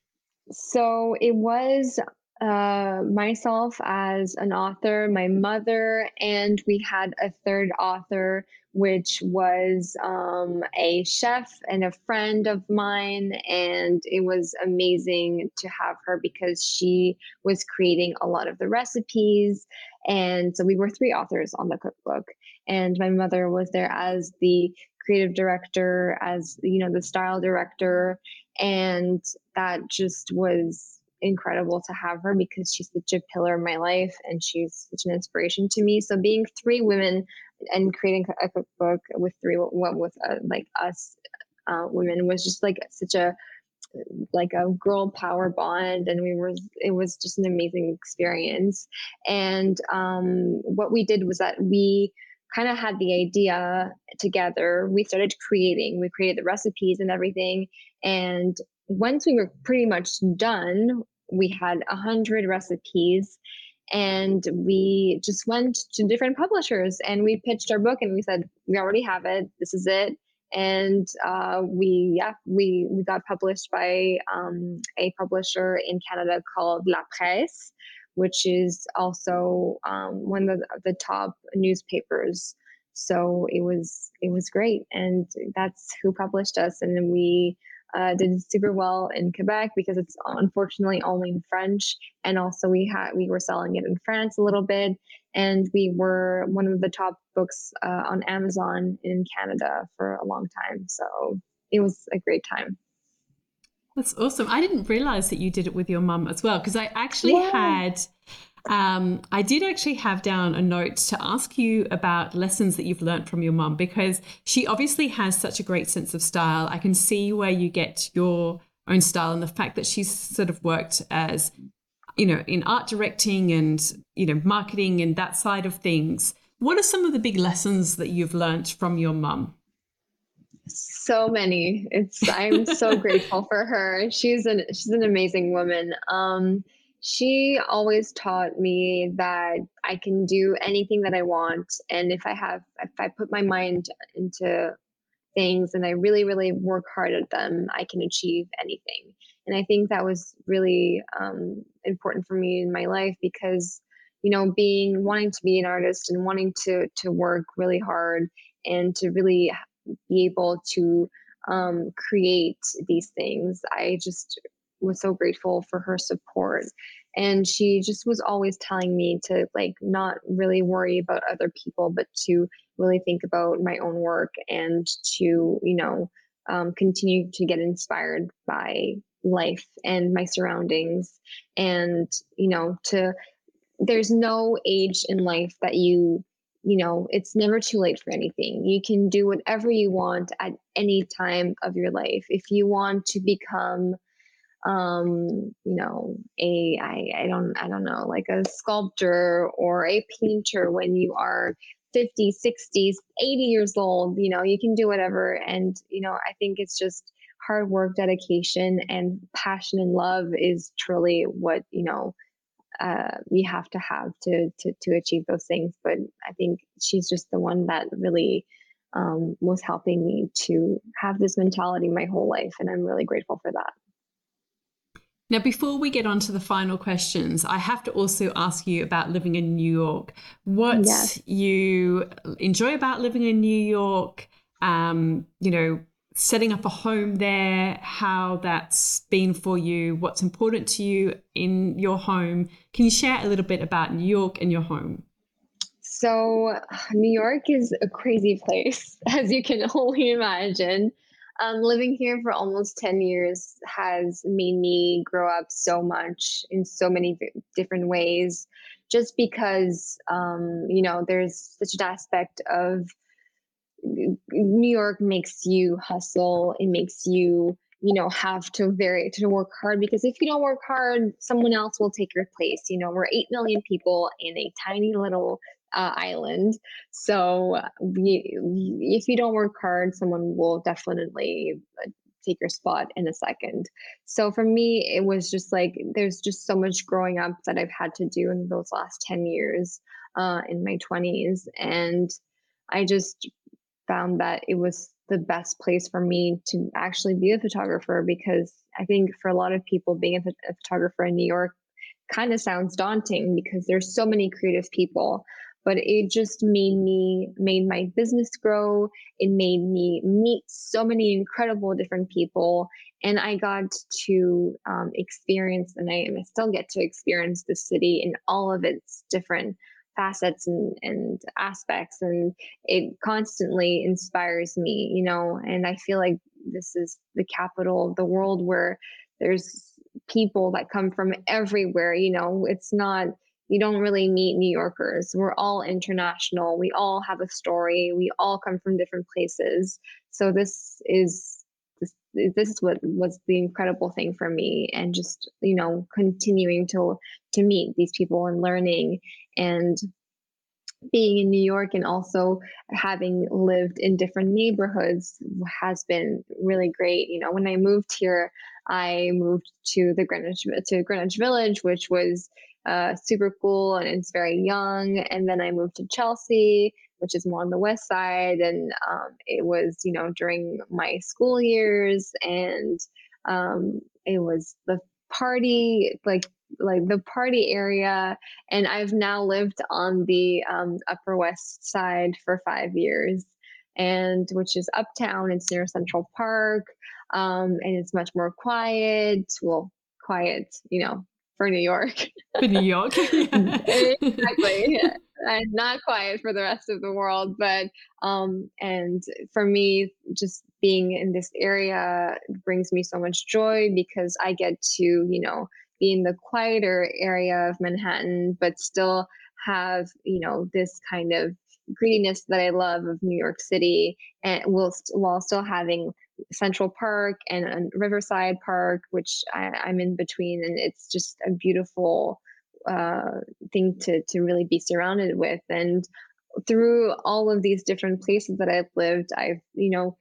So it was uh, myself as an author, my mother, and we had a third author, which was um, a chef and a friend of mine. And it was amazing to have her because she was creating a lot of the recipes. And so we were three authors on the cookbook. And my mother was there as the creative director, as you know, the style director, and that just was incredible to have her because she's such a pillar in my life and she's such an inspiration to me. So being three women and creating a cookbook with three what with uh, like us uh, women was just like such a like a girl power bond. And we were it was just an amazing experience. And um, what we did was that we kind of had the idea together. We started creating, we created the recipes and everything. And once we were pretty much done, we had a hundred recipes and we just went to different publishers and we pitched our book and we said, we already have it. This is it. And uh, we, yeah, we, we got published by um, a publisher in Canada called La Presse which is also um, one of the, the top newspapers. So it was it was great, and that's who published us. And we uh, did super well in Quebec because it's unfortunately only in French, and also we had we were selling it in France a little bit, and we were one of the top books uh, on Amazon in Canada for a long time. So it was a great time. That's awesome. I didn't realize that you did it with your mum as well because I actually yeah. had um, I did actually have down a note to ask you about lessons that you've learned from your mum because she obviously has such a great sense of style. I can see where you get your own style and the fact that she's sort of worked as, you know, in art directing and, you know, marketing and that side of things. What are some of the big lessons that you've learned from your mum? So many it's i'm so grateful for her she's an she's an amazing woman um she always taught me that I can do anything that I want. And if I have, if I put my mind into things and I really, really work hard at them, I can achieve anything. And I think that was really um, important for me in my life because, you know, being wanting to be an artist and wanting to to work really hard and to really be able to um, create these things, I just was so grateful for her support. And she just was always telling me to like not really worry about other people but to really think about my own work and to you know um, continue to get inspired by life and my surroundings. And you know to there's no age in life that you you know it's never too late for anything. You can do whatever you want at any time of your life. If you want to become um you know a I, I don't i don't know like a sculptor or a painter when you are 50 60 80 years old you know you can do whatever. And you know i think it's just hard work dedication and passion and love is truly what you know uh, we have to have to, to to achieve those things but i think she's just the one that really um, was helping me to have this mentality my whole life and i'm really grateful for that now, before we get on to the final questions, I have to also ask you about living in New York. What yes. you enjoy about living in New York, um, you know, setting up a home there, how that's been for you, what's important to you in your home. Can you share a little bit about New York and your home? So, New York is a crazy place, as you can only imagine um, living here for almost 10 years has made me grow up so much in so many different ways just because um, you know there's such an aspect of new york makes you hustle it makes you you know have to very to work hard because if you don't work hard someone else will take your place you know we're 8 million people in a tiny little uh, island. So we, if you don't work hard, someone will definitely uh, take your spot in a second. So for me, it was just like there's just so much growing up that I've had to do in those last 10 years uh, in my 20s. And I just found that it was the best place for me to actually be a photographer because I think for a lot of people, being a, a photographer in New York kind of sounds daunting because there's so many creative people but it just made me made my business grow. It made me meet so many incredible different people and i got to um, experience and I, I still get to experience the city in all of its different facets and, and aspects and it constantly inspires me you know and i feel like this is the capital of the world where there's people that come from everywhere you know it's not you don't really meet New Yorkers. We're all international. We all have a story. We all come from different places. So this is this, is what was the incredible thing for me and just you know continuing to to meet these people and learning and being in New York and also having lived in different neighborhoods has been really great. You know, when I moved here, I moved to the Greenwich to Greenwich Village, which was uh, super cool and it's very young. And then I moved to Chelsea, which is more on the west side. And um, it was, you know, during my school years, and um, it was the party, like like the party area. And I've now lived on the um, Upper West Side for five years, and which is uptown. It's near Central Park, um, and it's much more quiet. Well, quiet, you know, for New York. For New York. exactly. And not quiet for the rest of the world. But um and for me, just being in this area brings me so much joy because I get to, you know, be in the quieter area of Manhattan, but still have, you know, this kind of greediness that I love of New York City and whilst while still having Central Park and, and Riverside Park, which I, am in between, and it's just a beautiful uh, thing to to really be surrounded with. And through all of these different places that I've lived, I've you know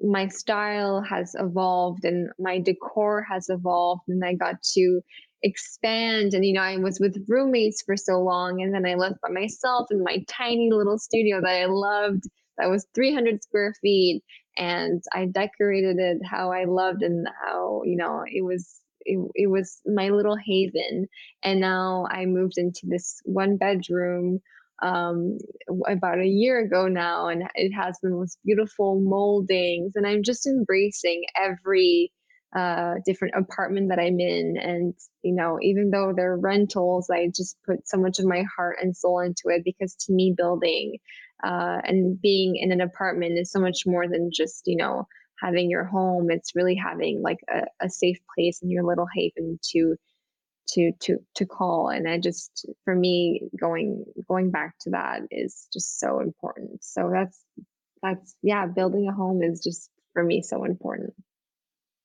my style has evolved and my decor has evolved, and I got to expand and you know i was with roommates for so long and then i lived by myself in my tiny little studio that i loved that was 300 square feet and i decorated it how i loved and how you know it was it, it was my little haven and now i moved into this one bedroom um, about a year ago now and it has the most beautiful moldings and i'm just embracing every uh, different apartment that I'm in. And, you know, even though they're rentals, I just put so much of my heart and soul into it because to me, building uh, and being in an apartment is so much more than just, you know, having your home. It's really having like a, a safe place in your little haven to to to to call and i just for me going going back to that is just so important so that's that's yeah building a home is just for me so important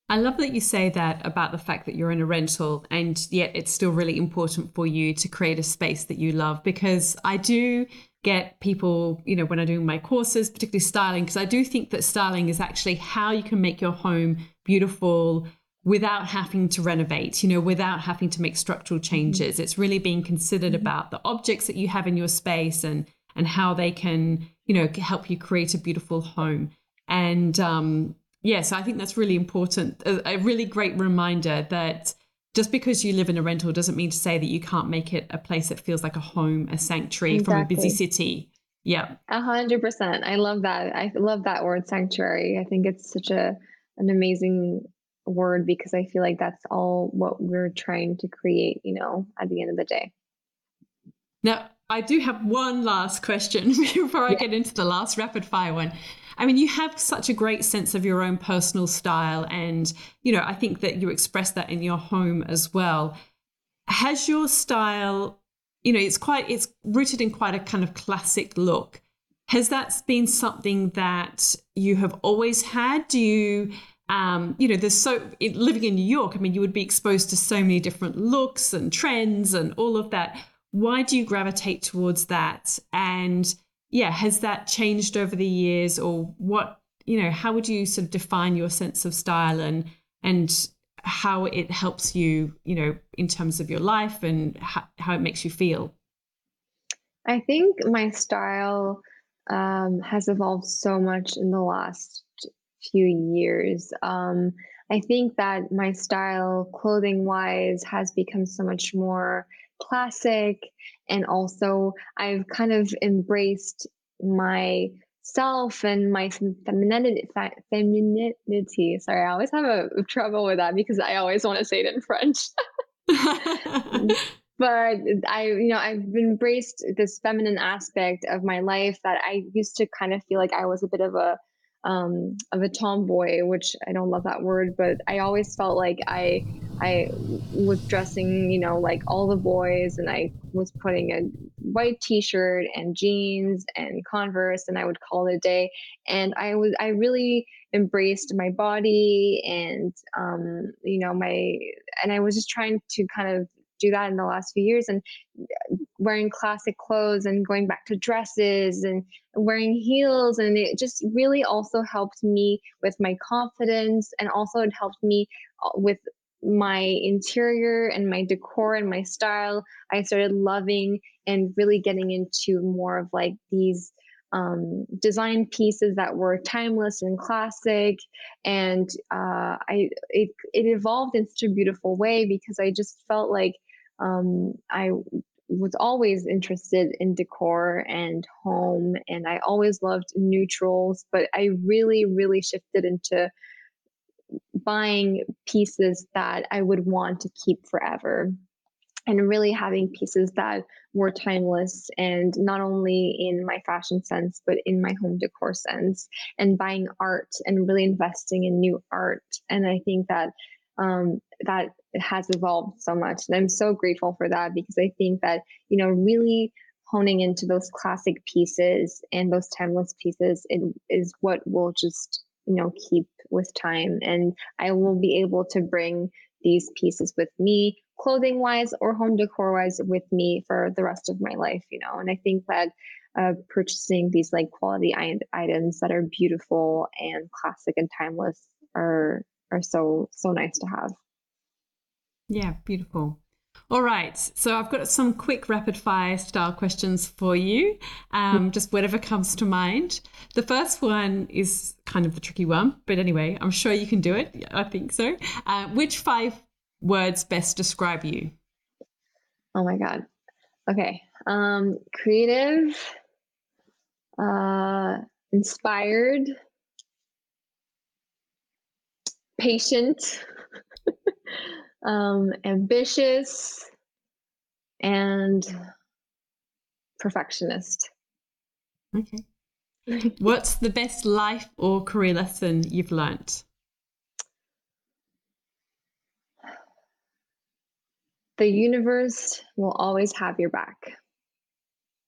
I love that you say that about the fact that you're in a rental and yet it's still really important for you to create a space that you love because I do get people, you know, when I'm doing my courses, particularly styling, because I do think that styling is actually how you can make your home beautiful without having to renovate, you know, without having to make structural mm-hmm. changes. Mm-hmm. It's really being considered mm-hmm. about the objects that you have in your space and and how they can, you know, help you create a beautiful home. And um, Yes, I think that's really important. A, a, really great reminder that just because you live in a rental doesn't mean to say that you can't make it a place that feels like a home, a sanctuary exactly. from a busy city. Yeah. A hundred percent. I love that. I love that word sanctuary. I think it's such a an amazing word because I feel like that's all what we're trying to create, you know, at the end of the day. Now, I do have one last question before I yeah. get into the last rapid fire one. I mean, you have such a great sense of your own personal style. And, you know, I think that you express that in your home as well. Has your style, you know, it's quite, it's rooted in quite a kind of classic look. Has that been something that you have always had? Do you, um, you know, there's so living in New York, I mean, you would be exposed to so many different looks and trends and all of that. Why do you gravitate towards that? And, yeah, has that changed over the years, or what? You know, how would you sort of define your sense of style and and how it helps you, you know, in terms of your life and how, how it makes you feel? I think my style um, has evolved so much in the last few years. Um, I think that my style, clothing wise, has become so much more classic and also I've kind of embraced myself and my femininity, femininity. Sorry, I always have a trouble with that because I always want to say it in French. but I, you know, I've embraced this feminine aspect of my life that I used to kind of feel like I was a bit of a um, of a tomboy, which I don't love that word, but I always felt like I I was dressing, you know, like all the boys, and I was putting a white T-shirt and jeans and Converse, and I would call it a day. And I was I really embraced my body and um, you know my and I was just trying to kind of do that in the last few years. And wearing classic clothes and going back to dresses and wearing heels. And it just really also helped me with my confidence and also it helped me uh, with my interior and my decor and my style. I started loving and really getting into more of like these um, design pieces that were timeless and classic. And uh, i it, it evolved in such a beautiful way because i just felt like um, I was always interested in decor and home, and I always loved neutrals, but I really, really shifted into buying pieces that I would want to keep forever and really having pieces that were timeless and not only in my fashion sense but in my home decor sense and buying art and really investing in new art and i think that um, that has evolved so much. And I'm so grateful for that because I think that, you know, really honing into those classic pieces and those timeless pieces it is what will just, you know, keep with time. And I will be able to bring these pieces with me, clothing wise or home decor wise, with me for the rest of my life, you know. And I think that uh, purchasing these like quality items that are beautiful and classic and timeless are are so so nice to have. Yeah, beautiful. All right, so I've got some quick rapid fire style questions for you, um, just whatever comes to mind. The first one is kind of the tricky one, but anyway, I'm sure you can do it. I think so. Uh, which five words best describe you? Oh my God. Okay. Um, creative, uh, inspired, patient. um, ambitious, and perfectionist. Okay. What's the best life or career lesson you've learnt? The universe will always have your back.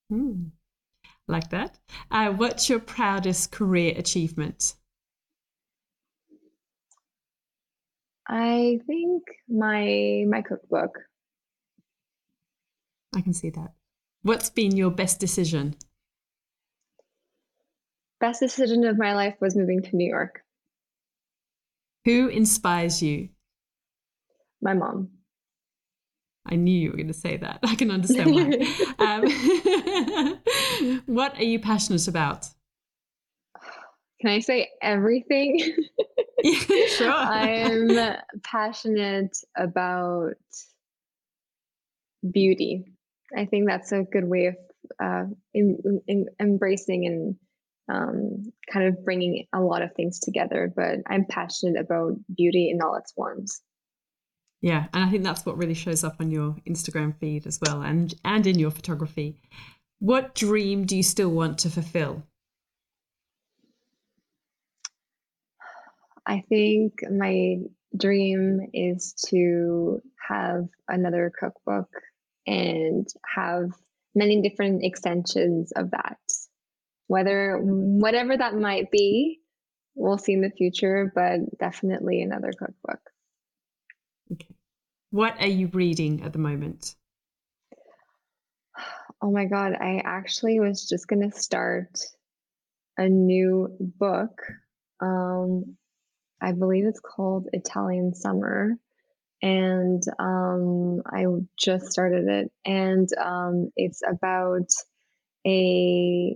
Hmm. Like that. Uh, what's your proudest career achievement? I think my my cookbook. I can see that. What's been your best decision? Best decision of my life was moving to New York. Who inspires you? My mom. I knew you were going to say that. I can understand why. um, what are you passionate about? Can I say everything? yeah, sure. I'm passionate about beauty. I think that's a good way of uh, in, in embracing and um, kind of bringing a lot of things together. But I'm passionate about beauty in all its forms. Yeah, and I think that's what really shows up on your Instagram feed as well, and and in your photography. What dream do you still want to fulfill? I think my dream is to have another cookbook and have many different extensions of that. Whether whatever that might be, we'll see in the future, but definitely another cookbook. Okay. What are you reading at the moment? Oh my god, I actually was just going to start a new book um, I believe it's called Italian Summer. And um, I just started it. And um, it's about a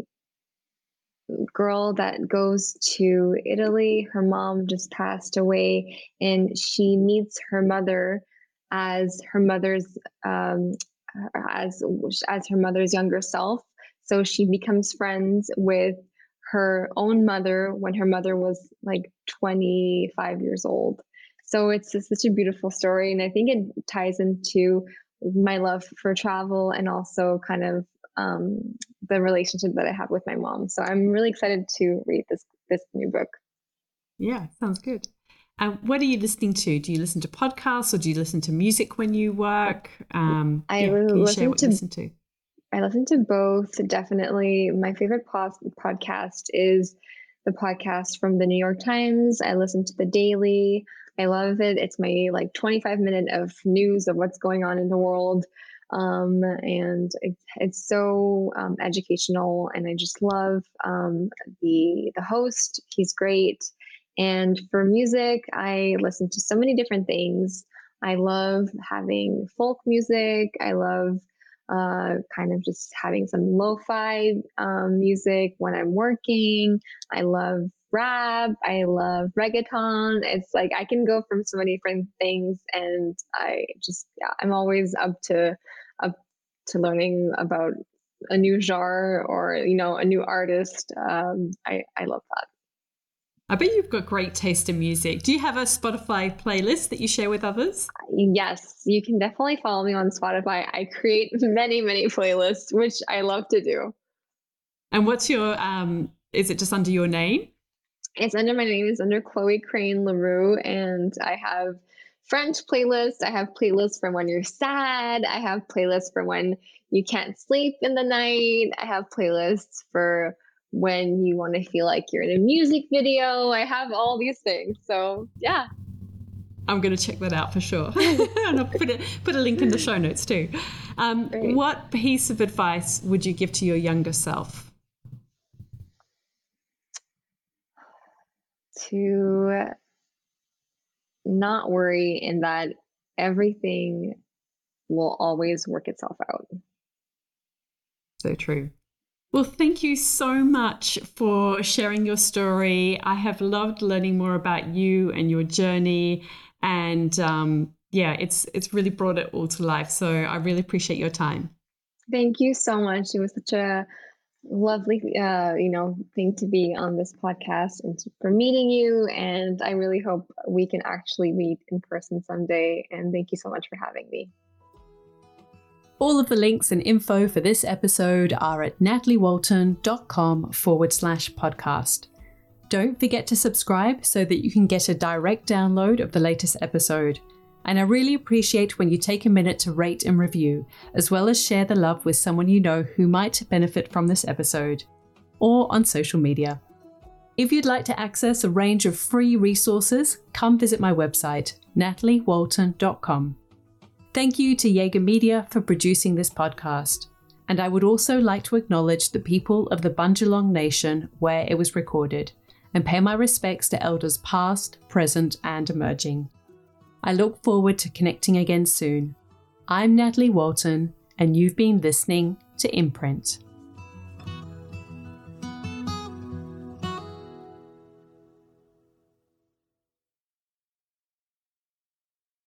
girl that goes to Italy. Her mom just passed away, and she meets her mother as her mother's um, as as her mother's younger self. So she becomes friends with her own mother when her mother was like 25 years old. So it's just such a beautiful story. And I think it ties into my love for travel and also kind of um, the relationship that I have with my mom. So I'm really excited to read this this new book. Yeah, sounds good. Um, what are you listening to? Do you listen to podcasts or do you listen to music when you work? Um, I yeah, listen to, listen to I listen to both. Definitely, my favorite podcast is the podcast from the New York Times. I listen to the Daily. I love it. It's my like 25 minute of news of what's going on in the world. Um, and it, it's so um, educational, and I just love um, the the host. He's great. And for music, I listen to so many different things. I love having folk music. I love uh, kind of just having some lo-fi um, music when I'm working. I love rap. I love reggaeton. It's like I can go from so many different things, and I just yeah, I'm always up to up to learning about a new genre or you know a new artist. Um, I I love that. I bet you've got great taste in music. Do you have a Spotify playlist that you share with others? Yes, you can definitely follow me on Spotify. I create many, many playlists, which I love to do. And what's your um is it just under your name? It's under my name, it's under Chloe Crane Leroux, and I have French playlists. I have playlists for when you're sad. I have playlists for when you can't sleep in the night. I have playlists for when you want to feel like you're in a music video. I have all these things. So, yeah. I'm going to check that out for sure. and I'll put, it, put a link in the show notes too. Um, what piece of advice would you give to your younger self? To not worry in that everything will always work itself out. So true. Well, thank you so much for sharing your story. I have loved learning more about you and your journey, and um, yeah, it's it's really brought it all to life. So I really appreciate your time. Thank you so much. It was such a lovely, uh, you know, thing to be on this podcast and for meeting you. And I really hope we can actually meet in person someday. And thank you so much for having me. All of the links and info for this episode are at nataliewalton.com forward slash podcast. Don't forget to subscribe so that you can get a direct download of the latest episode. And I really appreciate when you take a minute to rate and review, as well as share the love with someone you know who might benefit from this episode, or on social media. If you'd like to access a range of free resources, come visit my website, nataliewalton.com. Thank you to Jaeger Media for producing this podcast. And I would also like to acknowledge the people of the Bundjalung Nation where it was recorded and pay my respects to elders past, present, and emerging. I look forward to connecting again soon. I'm Natalie Walton, and you've been listening to Imprint.